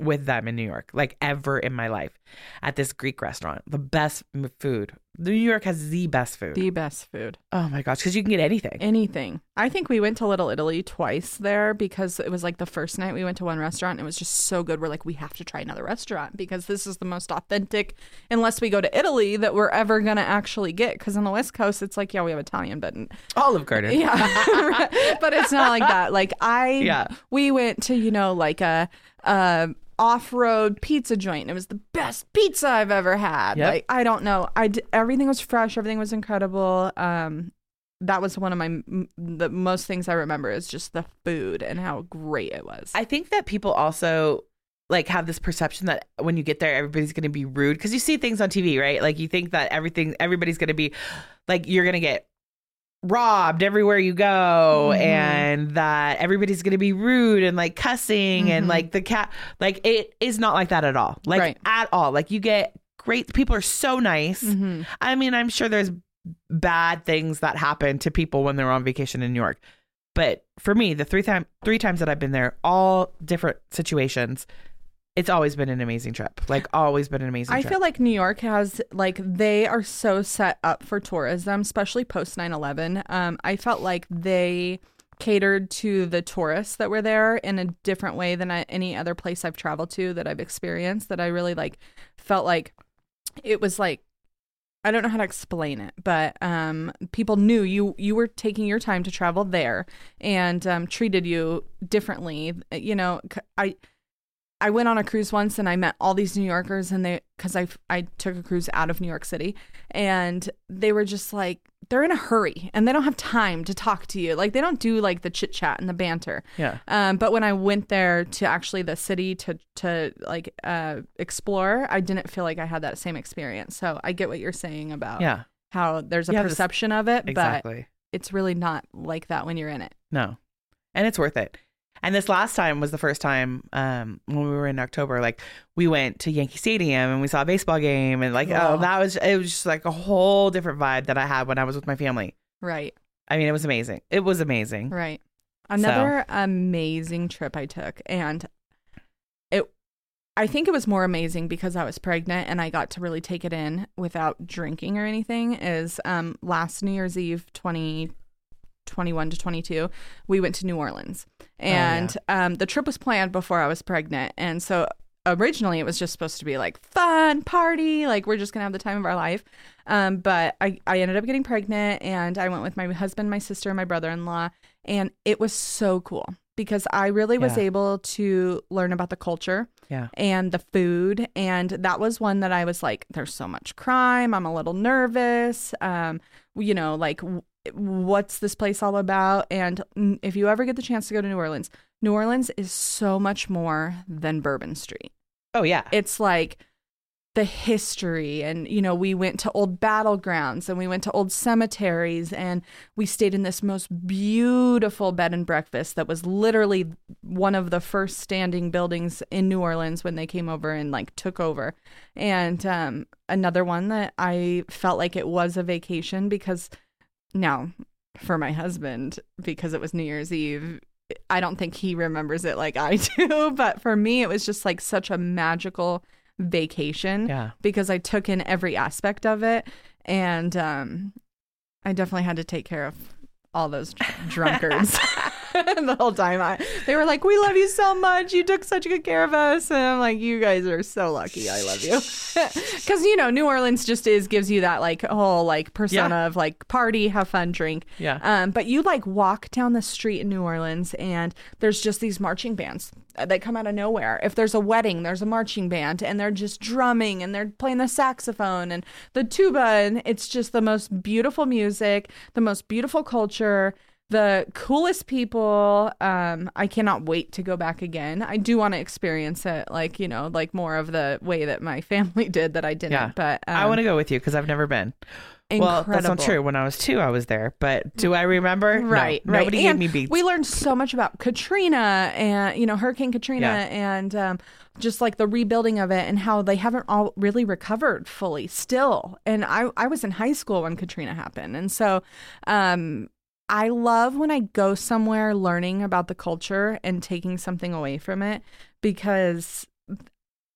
with them in New York, like ever in my life at this Greek restaurant. The best food. New York has the best food. the best food. oh my gosh, because you can get anything. Anything. I think we went to Little Italy twice there because it was like the first night we went to one restaurant and it was just so good. We're like, we have to try another restaurant because this is the most authentic, unless we go to Italy, that we're ever going to actually get. Because on the West Coast, it's like, yeah, we have Italian, but Olive Garden. yeah, <laughs> but it's not like that. Like, I, Yeah. we went to, you know, like a, a off-road pizza joint and it was the best pizza I've ever had. Yep. Like I don't know. I d- everything was fresh, everything was incredible. Um that was one of my m- the most things I remember is just the food and how great it was. I think that people also like have this perception that when you get there everybody's going to be rude because you see things on TV, right? Like you think that everything everybody's going to be like you're going to get robbed everywhere you go Mhm. and that everybody's going to be rude and like cussing and Mhm. like the cat like it is not like that at all. Like Right. at all. Like you get great people are so nice. Mhm. I mean, I'm sure there's bad things that happen to people when they're on vacation in New York. But for me, the three time three times that I've been there, all different situations, it's always been an amazing trip. Like always been an amazing trip. I trip. feel like New York has like they are so set up for tourism, especially post 9/11. Um I felt like they catered to the tourists that were there in a different way than I, any other place I've traveled to that I've experienced. That I really like felt like it was like I don't know how to explain it, but um, people knew you you were taking your time to travel there and um, treated you differently. You know, I I went on a cruise once and I met all these New Yorkers and they because I I took a cruise out of New York City and they were just like they're in a hurry and they don't have time to talk to you like they don't do like the chit chat and the banter. Yeah. Um, but when I went there to actually the city to to like uh explore, I didn't feel like I had that same experience. So I get what you're saying about Yeah. how there's a Yeah, this- perception of it, but it's really not like that when you're in it. No. And it's worth it. And this last time was the first time um, when we were in October. Like we went to Yankee Stadium and we saw a baseball game, and like Wow. oh, that was it was just like a whole different vibe that I had when I was with my family. Right. I mean, it was amazing. It was amazing. Right. Another amazing trip I took and it I think it was more amazing because I was pregnant and I got to really take it in without drinking or anything is um last New Year's Eve 2021 to 22 we went to New Orleans. And um the trip was planned before I was pregnant and so originally it was just supposed to be like fun party like we're just gonna have the time of our life um but i i ended up getting pregnant and i went with my husband my sister and my brother-in-law and it was so cool because i really was Yeah. able to learn about the culture Yeah. and the food and that was one that i was like there's so much crime i'm a little nervous um you know like what's this place all about? And if you ever get the chance to go to new orleans new orleans is so much more than bourbon street. Oh yeah. it's like the history and you know we went to old battlegrounds and we went to old cemeteries and we stayed in this most beautiful bed and breakfast that was literally one of the first standing buildings in New Orleans when they came over and like took over. And um another one that I felt like it was a vacation because now for my husband because it was New Year's Eve I don't think he remembers it like I <laughs> do, but for me, it was just like such a magical vacation yeah. because I took in every aspect of it. And um, I definitely had to take care of all those <laughs> drunkards <laughs> <laughs> the whole time. I, they were like, We love you so much. You took such good care of us. And I'm like, You guys are so lucky. I love you. <laughs> Because, you know, New Orleans just is, gives you that like whole like persona of like party, have fun, drink. Yeah. Um, but you like walk down the street in New Orleans and there's just these marching bands that come out of nowhere. If there's a wedding, there's a marching band and they're just drumming and they're playing the saxophone and the tuba. And it's just the most beautiful music, the most beautiful culture. The coolest people. Um, I cannot wait to go back again. I do want to experience it, like you know, like more of the way that my <laughs> family did that I didn't. Yeah. But um, I want to go with you because I've never been. Well, that's not true. When I was two, I was there. But do I remember? No. Right, right. Nobody gave And me beats. We learned so much about Katrina and you know Hurricane Katrina Yeah. and um, just like the rebuilding of it and how they haven't all really recovered fully still. And I I was in high school when Katrina happened, and so um, I love when I go somewhere learning about the culture and taking something away from it because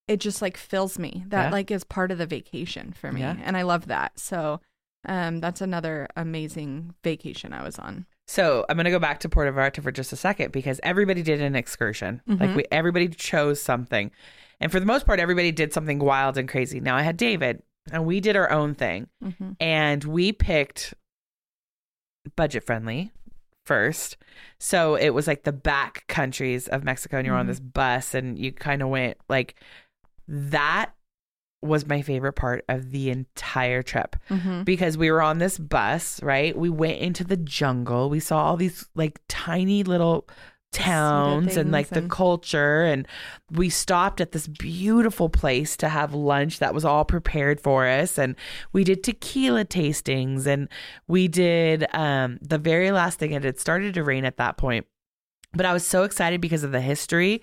it just like fills me. That Yeah. like is part of the vacation for me, Yeah. and I love that. So. Um, that's another amazing vacation I was on. So I'm going to go back to Puerto Vallarta for just a second because everybody did an excursion. Like Mhm. we, everybody chose something, and for the most part, everybody did something wild and crazy. Now I had David, and we did our own thing, Mm-hmm. and we picked budget friendly first. So it was like the back countries of Mexico, and you're on Mhm. this bus, and you kind of went like that was my favorite part of the entire trip Mm-hmm. because we were on this bus, right? We went into the jungle. We saw all these like tiny little towns and like things the culture and we stopped at this beautiful place to have lunch that was all prepared for us and we did tequila tastings and we did um the very last thing And it had started to rain at that point but I was so excited because of the history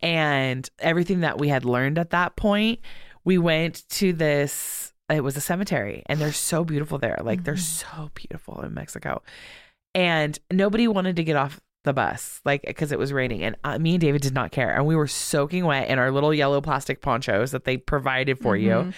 and everything that we had learned at that point. We went to this, it was a cemetery, and they're so beautiful there. Like, they're so beautiful in Mexico. And nobody wanted to get off the bus, like, because it was raining. And uh, me and David did not care. And we were soaking wet in our little yellow plastic ponchos that they provided for you.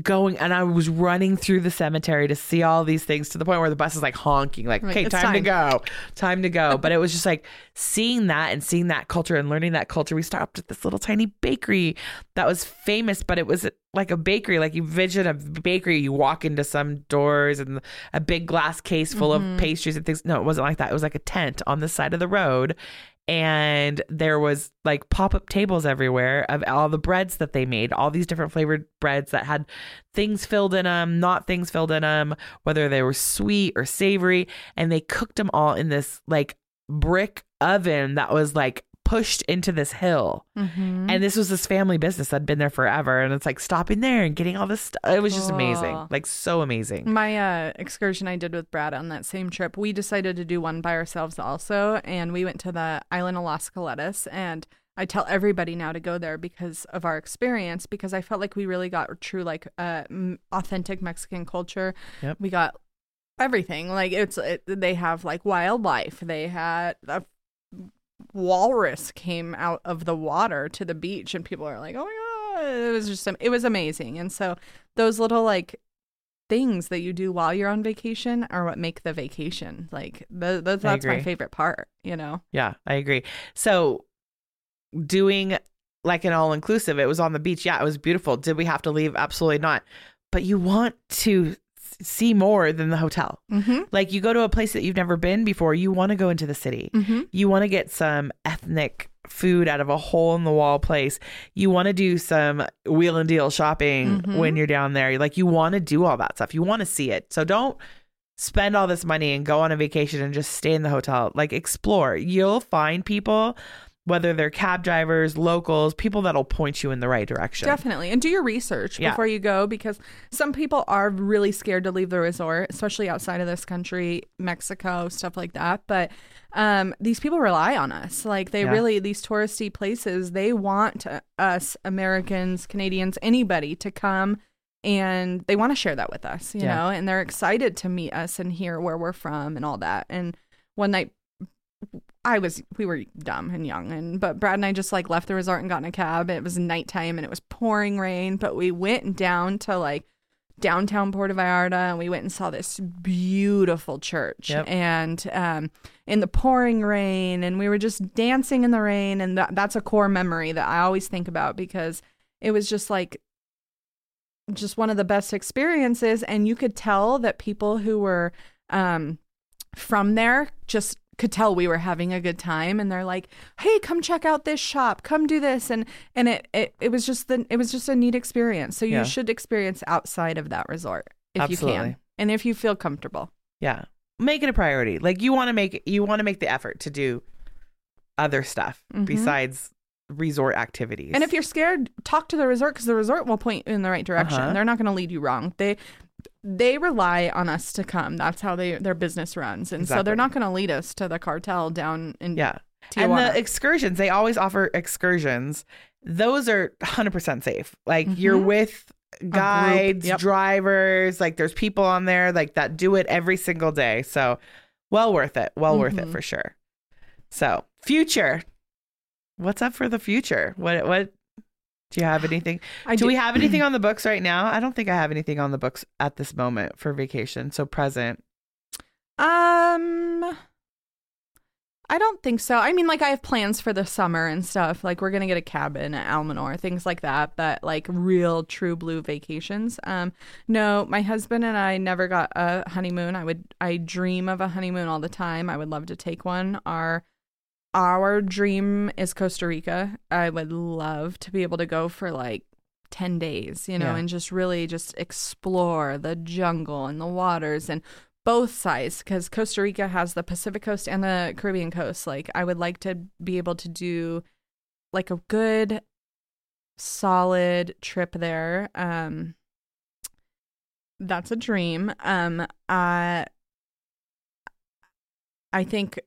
Going and I was running through the cemetery to see all these things to the point where the bus is like honking, like, okay, it's time, to go, time to go. but it was just like seeing that and seeing that culture and learning that culture. We stopped at this little tiny bakery that was famous, but it was like a bakery. Like you vision a bakery, you walk into some doors and a big glass case full of mm-hmm. pastries and things. No, it wasn't like that. It was like a tent on the side of the road and there was like pop-up tables everywhere of all the breads that they made all these different flavored breads that had things filled in them not things filled in them whether they were sweet or savory and they cooked them all in this like brick oven that was like pushed into this hill Mm-hmm. and this was this family business that'd been there forever and it's like stopping there and getting all this stuff it was just amazing like so amazing My uh, excursion I did with Brad on that same trip, we decided to do one by ourselves also, and we went to the island of Las Caletas. And I tell everybody now to go there because of our experience, because I felt like we really got true, like, uh, m- authentic Mexican culture. Yep. We got everything. Like it's it, they have like wildlife. They had a walrus came out of the water to the beach, and people are like, "Oh my god!" It was just it was amazing. And so those little like things that you do while you're on vacation are what make the vacation. Like the, the, that's my favorite part. You know. Yeah, I agree. So doing like an all inclusive, it was on the beach. Yeah, it was beautiful. Did we have to leave? Absolutely not. But you want to see more than the hotel. Mm-hmm. Like you go to a place that you've never been before, you want to go into the city. Mm-hmm. You want to get some ethnic food out of a hole in the wall place. You want to do some wheel and deal shopping Mhm. when you're down there. Like you want to do all that stuff. You want to see it. So don't spend all this money and go on a vacation and just stay in the hotel. Like explore. You'll find people whether they're cab drivers, locals, people that'll point you in the right direction. Definitely. And do your research Yeah. before you go because some people are really scared to leave the resort, especially outside of this country, Mexico, stuff like that. But um, these people rely on us. Like they Yeah. really, these touristy places, they want us, Americans, Canadians, anybody to come and they want to share that with us, you Yeah. know, and they're excited to meet us and hear where we're from and all that. And one night, I was we were dumb and young and but Brad and I just like left the resort and got in a cab. It was nighttime and it was pouring rain, but we went down to like downtown Puerto Vallarta and we went and saw this beautiful church Yep. and um in the pouring rain and we were just dancing in the rain and that, that's a core memory that I always think about because it was just like just one of the best experiences and you could tell that people who were um from there just could tell we were having a good time and they're like hey come check out this shop come do this and and it it, it was just the it was just a neat experience so you Yeah. should experience outside of that resort if you can and if you feel comfortable Yeah. Make it a priority. Like you want to make you want to make the effort to do other stuff Mhm. besides resort activities. and if you're scared talk to the resort because the resort will point you in the right direction Uh-huh. they're not going to lead you wrong they they rely on us to come that's how they their business runs and so they're not going to lead us to the cartel down in yeah. Tijuana. And the excursions, they always offer excursions. Those are 100% safe. Like you're Mhm. with guides, Yep. drivers, like there's people on there like that do it every single day. So, well worth it. Well worth it Mhm. for sure. So, future. What's up for the future? What what do you have anything? I do we have anything on the books right now? I don't think I have anything on the books at this moment for vacation. So present. Um, I don't think so. I mean, like I have plans for the summer and stuff. Like we're gonna get a cabin at Almanor, things like that. But like real, true blue vacations. Um, no, my husband and I never got a honeymoon. I would, I dream of a honeymoon all the time. I would love to take one. Our our dream is Costa Rica. I would love to be able to go for like 10 days, you know, Yeah. and just really just explore the jungle and the waters and both sides because Costa Rica has the Pacific coast and the Caribbean coast. Like, I would like to be able to do like a good, solid trip there. Um, that's a dream. Um, uh, I think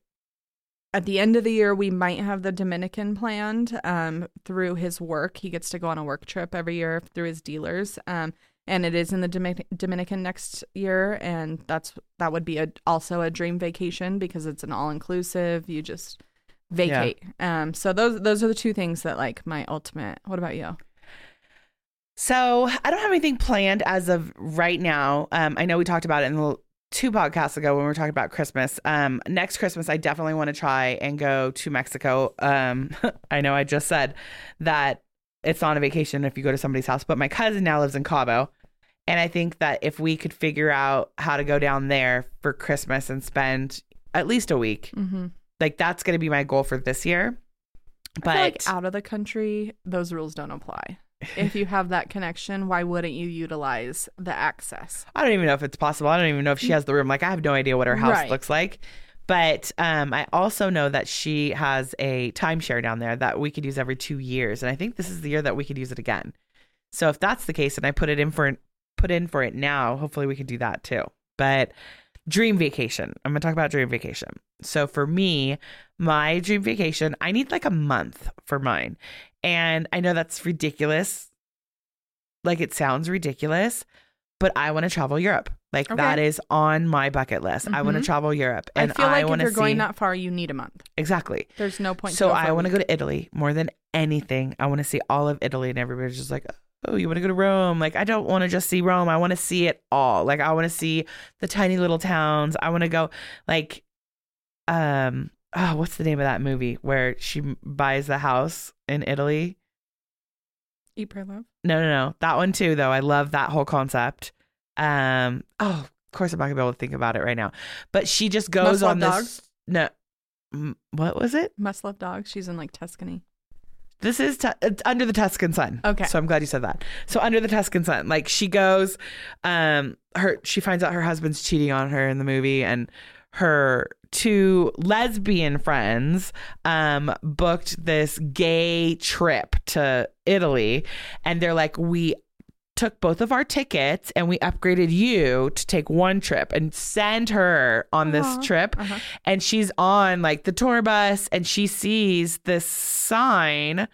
at the end of the year we might have the Dominican planned um through his work. He gets to go on a work trip every year through his dealers. Um and it is in the Domin- Dominican next year and that's that would be a also a dream vacation because it's an all inclusive. You just vacate. Um so those those are the two things that like my ultimate. What about you? So I don't have anything planned as of right now. Um, I know we talked about it in the two podcasts ago when we were talking about Christmas. Um, next Christmas, I definitely want to try and go to Mexico. Um, <laughs> I know I just said that it's on a vacation if you go to somebody's house, but my cousin now lives in Cabo. And I think that if we could figure out how to go down there for Christmas and spend at least a week, Mm-hmm. like that's going to be my goal for this year. But like out of the country, those rules don't apply. If you <laughs> have that connection, why wouldn't you utilize the access? I don't even know if it's possible. I don't even know if she has the room. Like I have no idea what her house Right. looks like. But um, I also know that she has a timeshare down there that we could use every two years, and I think this is the year that we could use it again. So if that's the case, and I put it in for put in for it now, hopefully we can do that too. But dream vacation. I'm gonna talk about dream vacation. So for me, my dream vacation, I need like a month for mine, and I know that's ridiculous. Like it sounds ridiculous, but I want to travel Europe. Like Okay. that is on my bucket list. I want to travel Europe, and I feel like if you're see going that far, you need a month. exactly. There's no point. So to go for I want to go to Italy more than anything. I want to see all of Italy, and everybody's just like, "Oh, you want to go to Rome?" Like I don't want to just see Rome. I want to see it all. Like I want to see the tiny little towns. I want to go like, um, oh, what's the name of that movie where she buys the house in Italy? Eat, pray, love. No, no, no. That one too, though. I love that whole concept. Um, oh, of course, I'm not gonna be able to think about it right now. But she just goes Must Love on this. Dogs? No, M- what was it? Must love dogs. She's in like Tuscany. This is it's under the Tuscan sun. Okay. So I'm glad you said that. So under the Tuscan sun, like she goes, um, her she finds out her husband's cheating on her in the movie, and her two lesbian friends um booked this gay trip to Italy, and they're like, we took both of our tickets and we upgraded you to take one trip and send her on this trip. Uh-huh. and she's on like the tour bus and she sees this sign.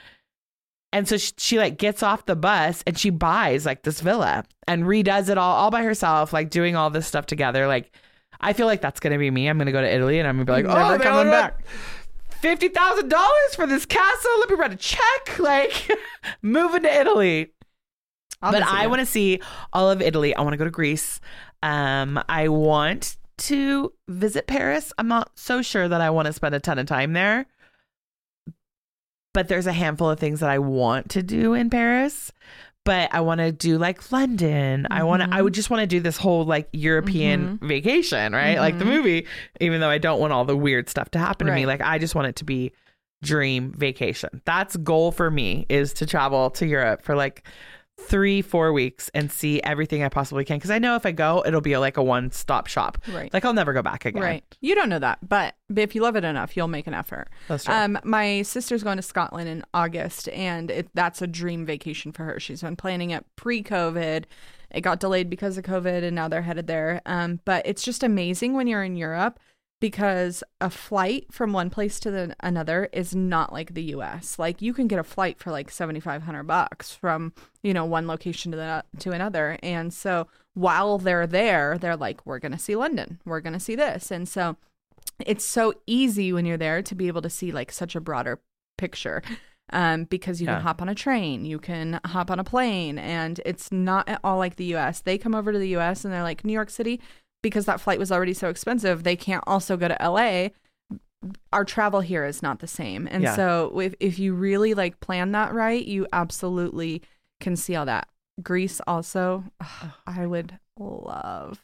And so she, she like gets off the bus and she buys like this villa and redoes it all all by herself like doing all this stuff together like i feel like that's gonna be me i'm gonna go to italy and i'm gonna be like <laughs> oh coming only back." $50000 for this castle let me write a check <laughs> like <laughs> moving to italy I'll but I want to see all of Italy. I want to go to Greece. Um, I want to visit Paris. I'm not so sure that I want to spend a ton of time there, but there's a handful of things that I want to do in Paris. But I want to do like London. I want to. I would just want to do this whole like European vacation, right? Like the Mhm. movie. Even though I don't want all the weird stuff to happen to me, like I just want it to be dream vacation. That's goal for me is to travel to Europe for like three, four weeks and see everything I possibly can. Because I know if I go, it'll be like a one stop shop. Right. Like I'll never go back again. Right. You don't know that, but if you love it enough, you'll make an effort. That's true. Um, my sister's going to Scotland in August, and it, that's a dream vacation for her. She's been planning it pre-COVID. It got delayed because of COVID, and now they're headed there. Um, but it's just amazing when you're in Europe because a flight from one place to the, another is not like the U.S. Like you can get a flight for like seventy five hundred bucks from you know one location to the to another, and so while they're there, they're like, we're gonna see London, we're gonna see this, and so it's so easy when you're there to be able to see like such a broader picture um, because you Yeah. can hop on a train, you can hop on a plane, and it's not at all like the US. They come over to the US and they're like, New York City, because that flight was already so expensive, they can't also go to LA. Our travel here is not the same. And Yeah. so if, if you really like plan that right, you absolutely can see all that. Greece also, ugh, I would love.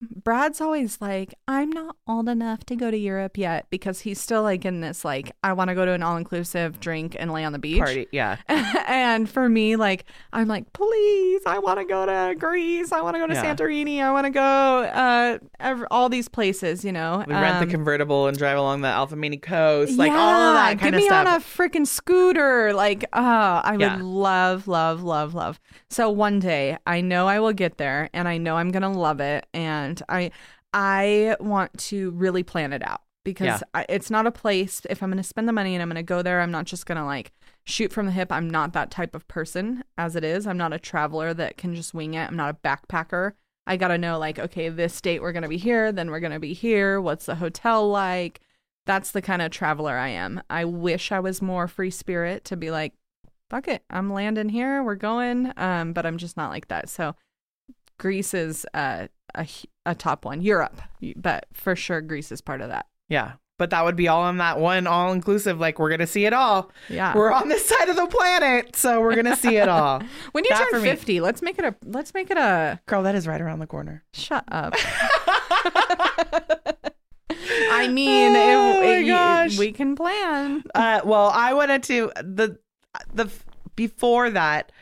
Brad's always like, I'm not old enough to go to Europe yet because he's still like in this like, I want to go to an all inclusive drink and lay on the beach. Party. Yeah. <laughs> and for me, like, I'm like, please, I want to go to Greece. I want to go to Yeah. Santorini. I want to go uh, ev- all these places, you know. We rent Um, the convertible and drive along the Alphamini coast, like yeah, all of that kind of get of me on a freaking scooter. Like, oh, I Yeah. would love, love, love, love. So one day, I know I will get there, and I know I'm gonna love it, and I, I want to really plan it out because Yeah. I, it's not a place. If I'm gonna spend the money and I'm gonna go there, I'm not just gonna like shoot from the hip. I'm not that type of person as it is. I'm not a traveler that can just wing it. I'm not a backpacker. I got to know, like, okay, this date we're going to be here, then we're going to be here. What's the hotel like? That's the kind of traveler I am. I wish I was more free spirit to be like, fuck it, I'm landing here. We're going. Um, but I'm just not like that. So Greece is uh, a a top one. Europe, but for sure Greece is part of that. Yeah. But that would be all on that one all inclusive. Like, we're going to see it all. Yeah. We're on this side of the planet. So we're going to see it all. <laughs> when you that turn me. 50, let's make it a let's make it a Girl, that is right around the corner. shut up. <laughs> I mean, Oh it- my it- we can plan. Uh, well, I wanted to the the before that.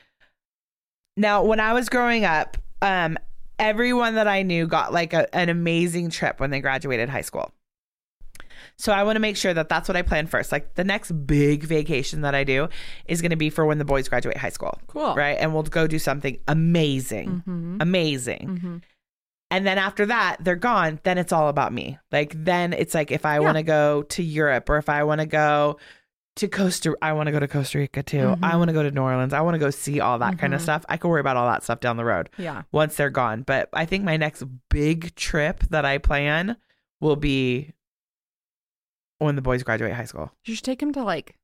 Now, when I was growing up, um, everyone that I knew got like a, an amazing trip when they graduated high school. So I want to make sure that that's what I plan first. Like the next big vacation that I do is going to be for when the boys graduate high school, Cool. right? And we'll go do something amazing, Mhm. amazing. Mhm. And then after that, they're gone. Then it's all about me. Like then it's like if I Yeah. want to go to Europe or if I want to go to Costa, I want to go to Costa Rica too. I Mhm. want to go to New Orleans. I want to go see all that kind of Mhm. stuff. I can worry about all that stuff down the road Yeah. once they're gone. But I think my next big trip that I plan will be when the boys graduate high school. You should take him to like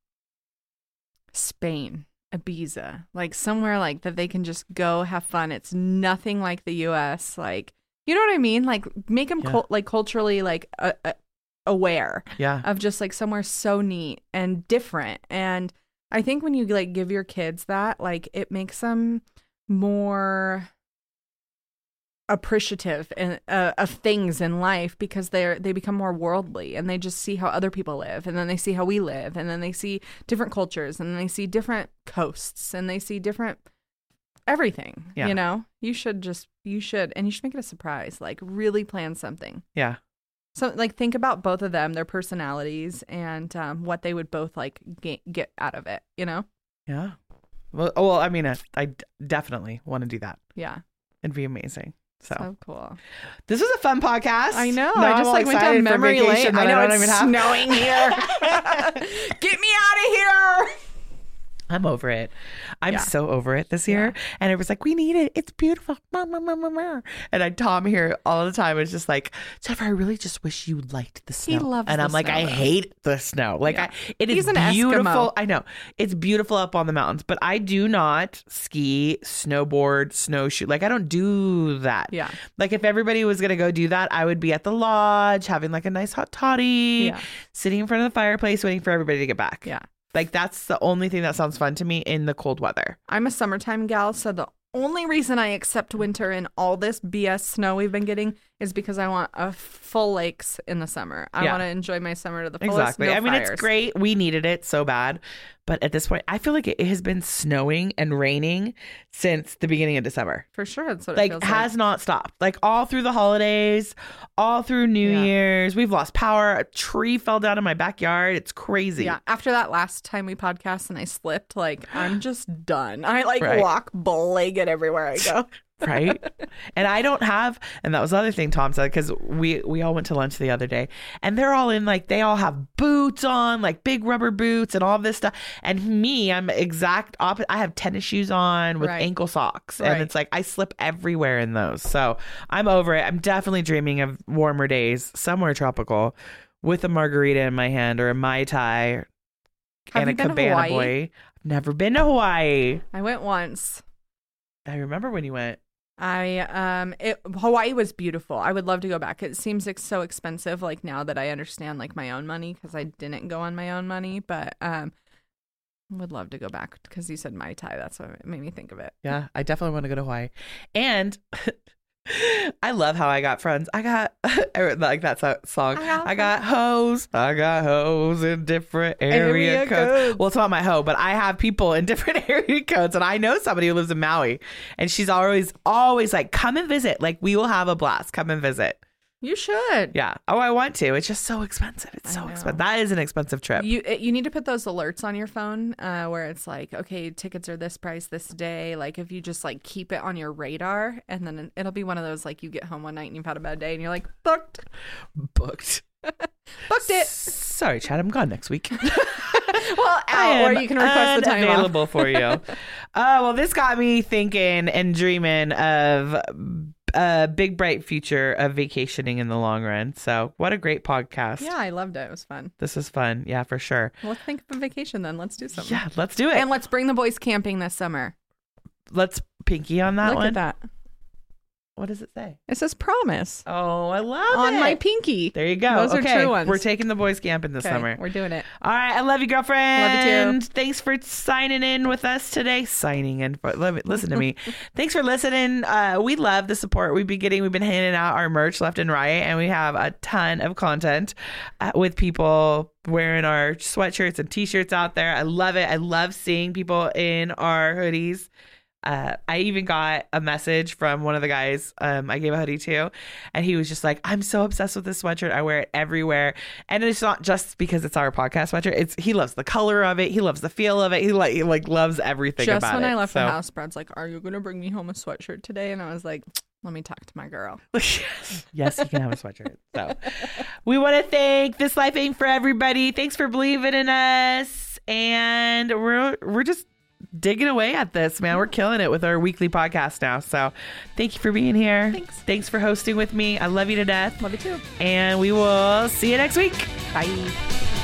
Spain, Ibiza, like somewhere like that they can just go have fun. It's nothing like the U.S. Like you know what I mean? Like make him Yeah. cul- like culturally like uh, uh, aware Yeah. of just like somewhere so neat and different. And I think when you like give your kids that, like it makes them more appreciative and uh, of things in life because they're they become more worldly and they just see how other people live and then they see how we live and then they see different cultures and they see different coasts and they see different everything Yeah. you know you should just you should and you should make it a surprise like really plan something Yeah. So like think about both of them their personalities and um, what they would both like get, get out of it you know Yeah. Well, well, I mean, I, I d- definitely want to do that. yeah It'd be amazing. So, so cool this was a fun podcast. I know. Now I I'm just like went down memory lane. I know don't it's even have. snowing here. <laughs> <laughs> Get me out of here. I'm over it. I'm Yeah. so over it this year. And it was like, we need it. It's beautiful. And I Tom here all the time is just like, Jennifer, I really just wish you liked the snow. He loves and I'm like, snow, I though. hate the snow. Like Yeah. I it is He's Eskimo. beautiful. I know. It's beautiful up on the mountains, but I do not ski, snowboard, snowshoe. Like I don't do that. Yeah. Like if everybody was gonna go do that, I would be at the lodge having like a nice hot toddy, Yeah. sitting in front of the fireplace waiting for everybody to get back. Yeah. Like that's the only thing that sounds fun to me in the cold weather. I'm a summertime gal, so the only reason I accept winter and all this BS snow we've been getting is because I want a full lakes in the summer. I Yeah. want to enjoy my summer to the fullest. Exactly. no I mean, fires. it's great. We needed it so bad. But at this point, I feel like it has been snowing and raining since the beginning of December. for sure. That's what it Like, feels has not stopped. Like, all through the holidays, all through New Yeah. Year's. We've lost power. A tree fell down in my backyard. It's crazy. Yeah. After that last time we podcast and I slipped, like I'm just done. I like Right. walk bow-legged everywhere I go. <laughs> right? And i don't have and that was the other thing tom said because we we all went to lunch the other day and they're all in like they all have boots on like big rubber boots and all this stuff. And me i'm exact opposite i have tennis shoes on with Right. ankle socks Right. and it's like i slip everywhere in those. So i'm over it. I'm definitely dreaming of warmer days somewhere tropical with a margarita in my hand or a mai tai Have and a cabana boy. I've never been to hawaii. I went once. i remember when you went I um it Hawaii was beautiful. I would love to go back. It seems like so expensive like now that I understand like my own money cuz I didn't go on my own money, but um would love to go back cuz you said Mai Tai. That's what made me think of it. Yeah, I definitely want to go to Hawaii. And <laughs> I love how I got friends. I got <laughs> like that song. I got I got hoes. I got hoes in different area, Area codes. codes. Well, it's not my hoe, but I have people in <laughs> different area codes, and I know somebody who lives in Maui, and she's always always like, "Come and visit. Like we will have a blast. Come and visit." You should. Yeah. Oh, I want to. It's just so expensive. It's so expensive. That is an expensive trip. You you need to put those alerts on your phone uh, where it's like, okay, tickets are this price this day. Like if you just like keep it on your radar, and then it'll be one of those like you get home one night and you've had a bad day and you're like booked, Booked. <laughs> booked it. Sorry, Chad. I'm gone next week. <laughs> Well, <laughs> out, or you can request the time off. available for you. uh, well, this got me thinking and dreaming of a big bright future of vacationing in the long run. So what a great podcast. Yeah, I loved it. It was fun. This is fun. Yeah, for sure. Well, let's think of a vacation then. Let's do something. Yeah, let's do it. And let's bring the boys camping this summer. let's pinky on that Look one. at that. What does it say? It says promise Oh, I love on it. my pinky. there you go. Those are true ones. We're taking the boys camping this Okay, summer. We're doing it. All right, I love you, girlfriend. Love you too. Thanks for signing in with us today. Signing in, me- listen to me. <laughs> Thanks for listening. Uh, we love the support we've been getting. We've been handing out our merch left and right, and we have a ton of content uh, with people wearing our sweatshirts and t-shirts out there. I love it. I love seeing people in our hoodies. Uh, I even got a message from one of the guys um, I gave a hoodie to, and he was just like, "I'm so obsessed with this sweatshirt. I wear it everywhere." And it's not just because it's our podcast sweatshirt. It's he loves the color of it. He loves the feel of it. He like he, like loves everything Just when it. I left So- the house, Brad's like, "Are you gonna bring me home a sweatshirt today?" And I was like, "Let me talk to my girl." <laughs> yes, you can have a sweatshirt. So <laughs> we want to thank This Life Ain't for Everybody. Thanks for believing in us. And we're we're just digging away at this, man. We're killing it with our weekly podcast now. So thank you for being here. Thanks. Thanks for hosting with me. I love you to death. Love you too. And we will see you next week. Bye.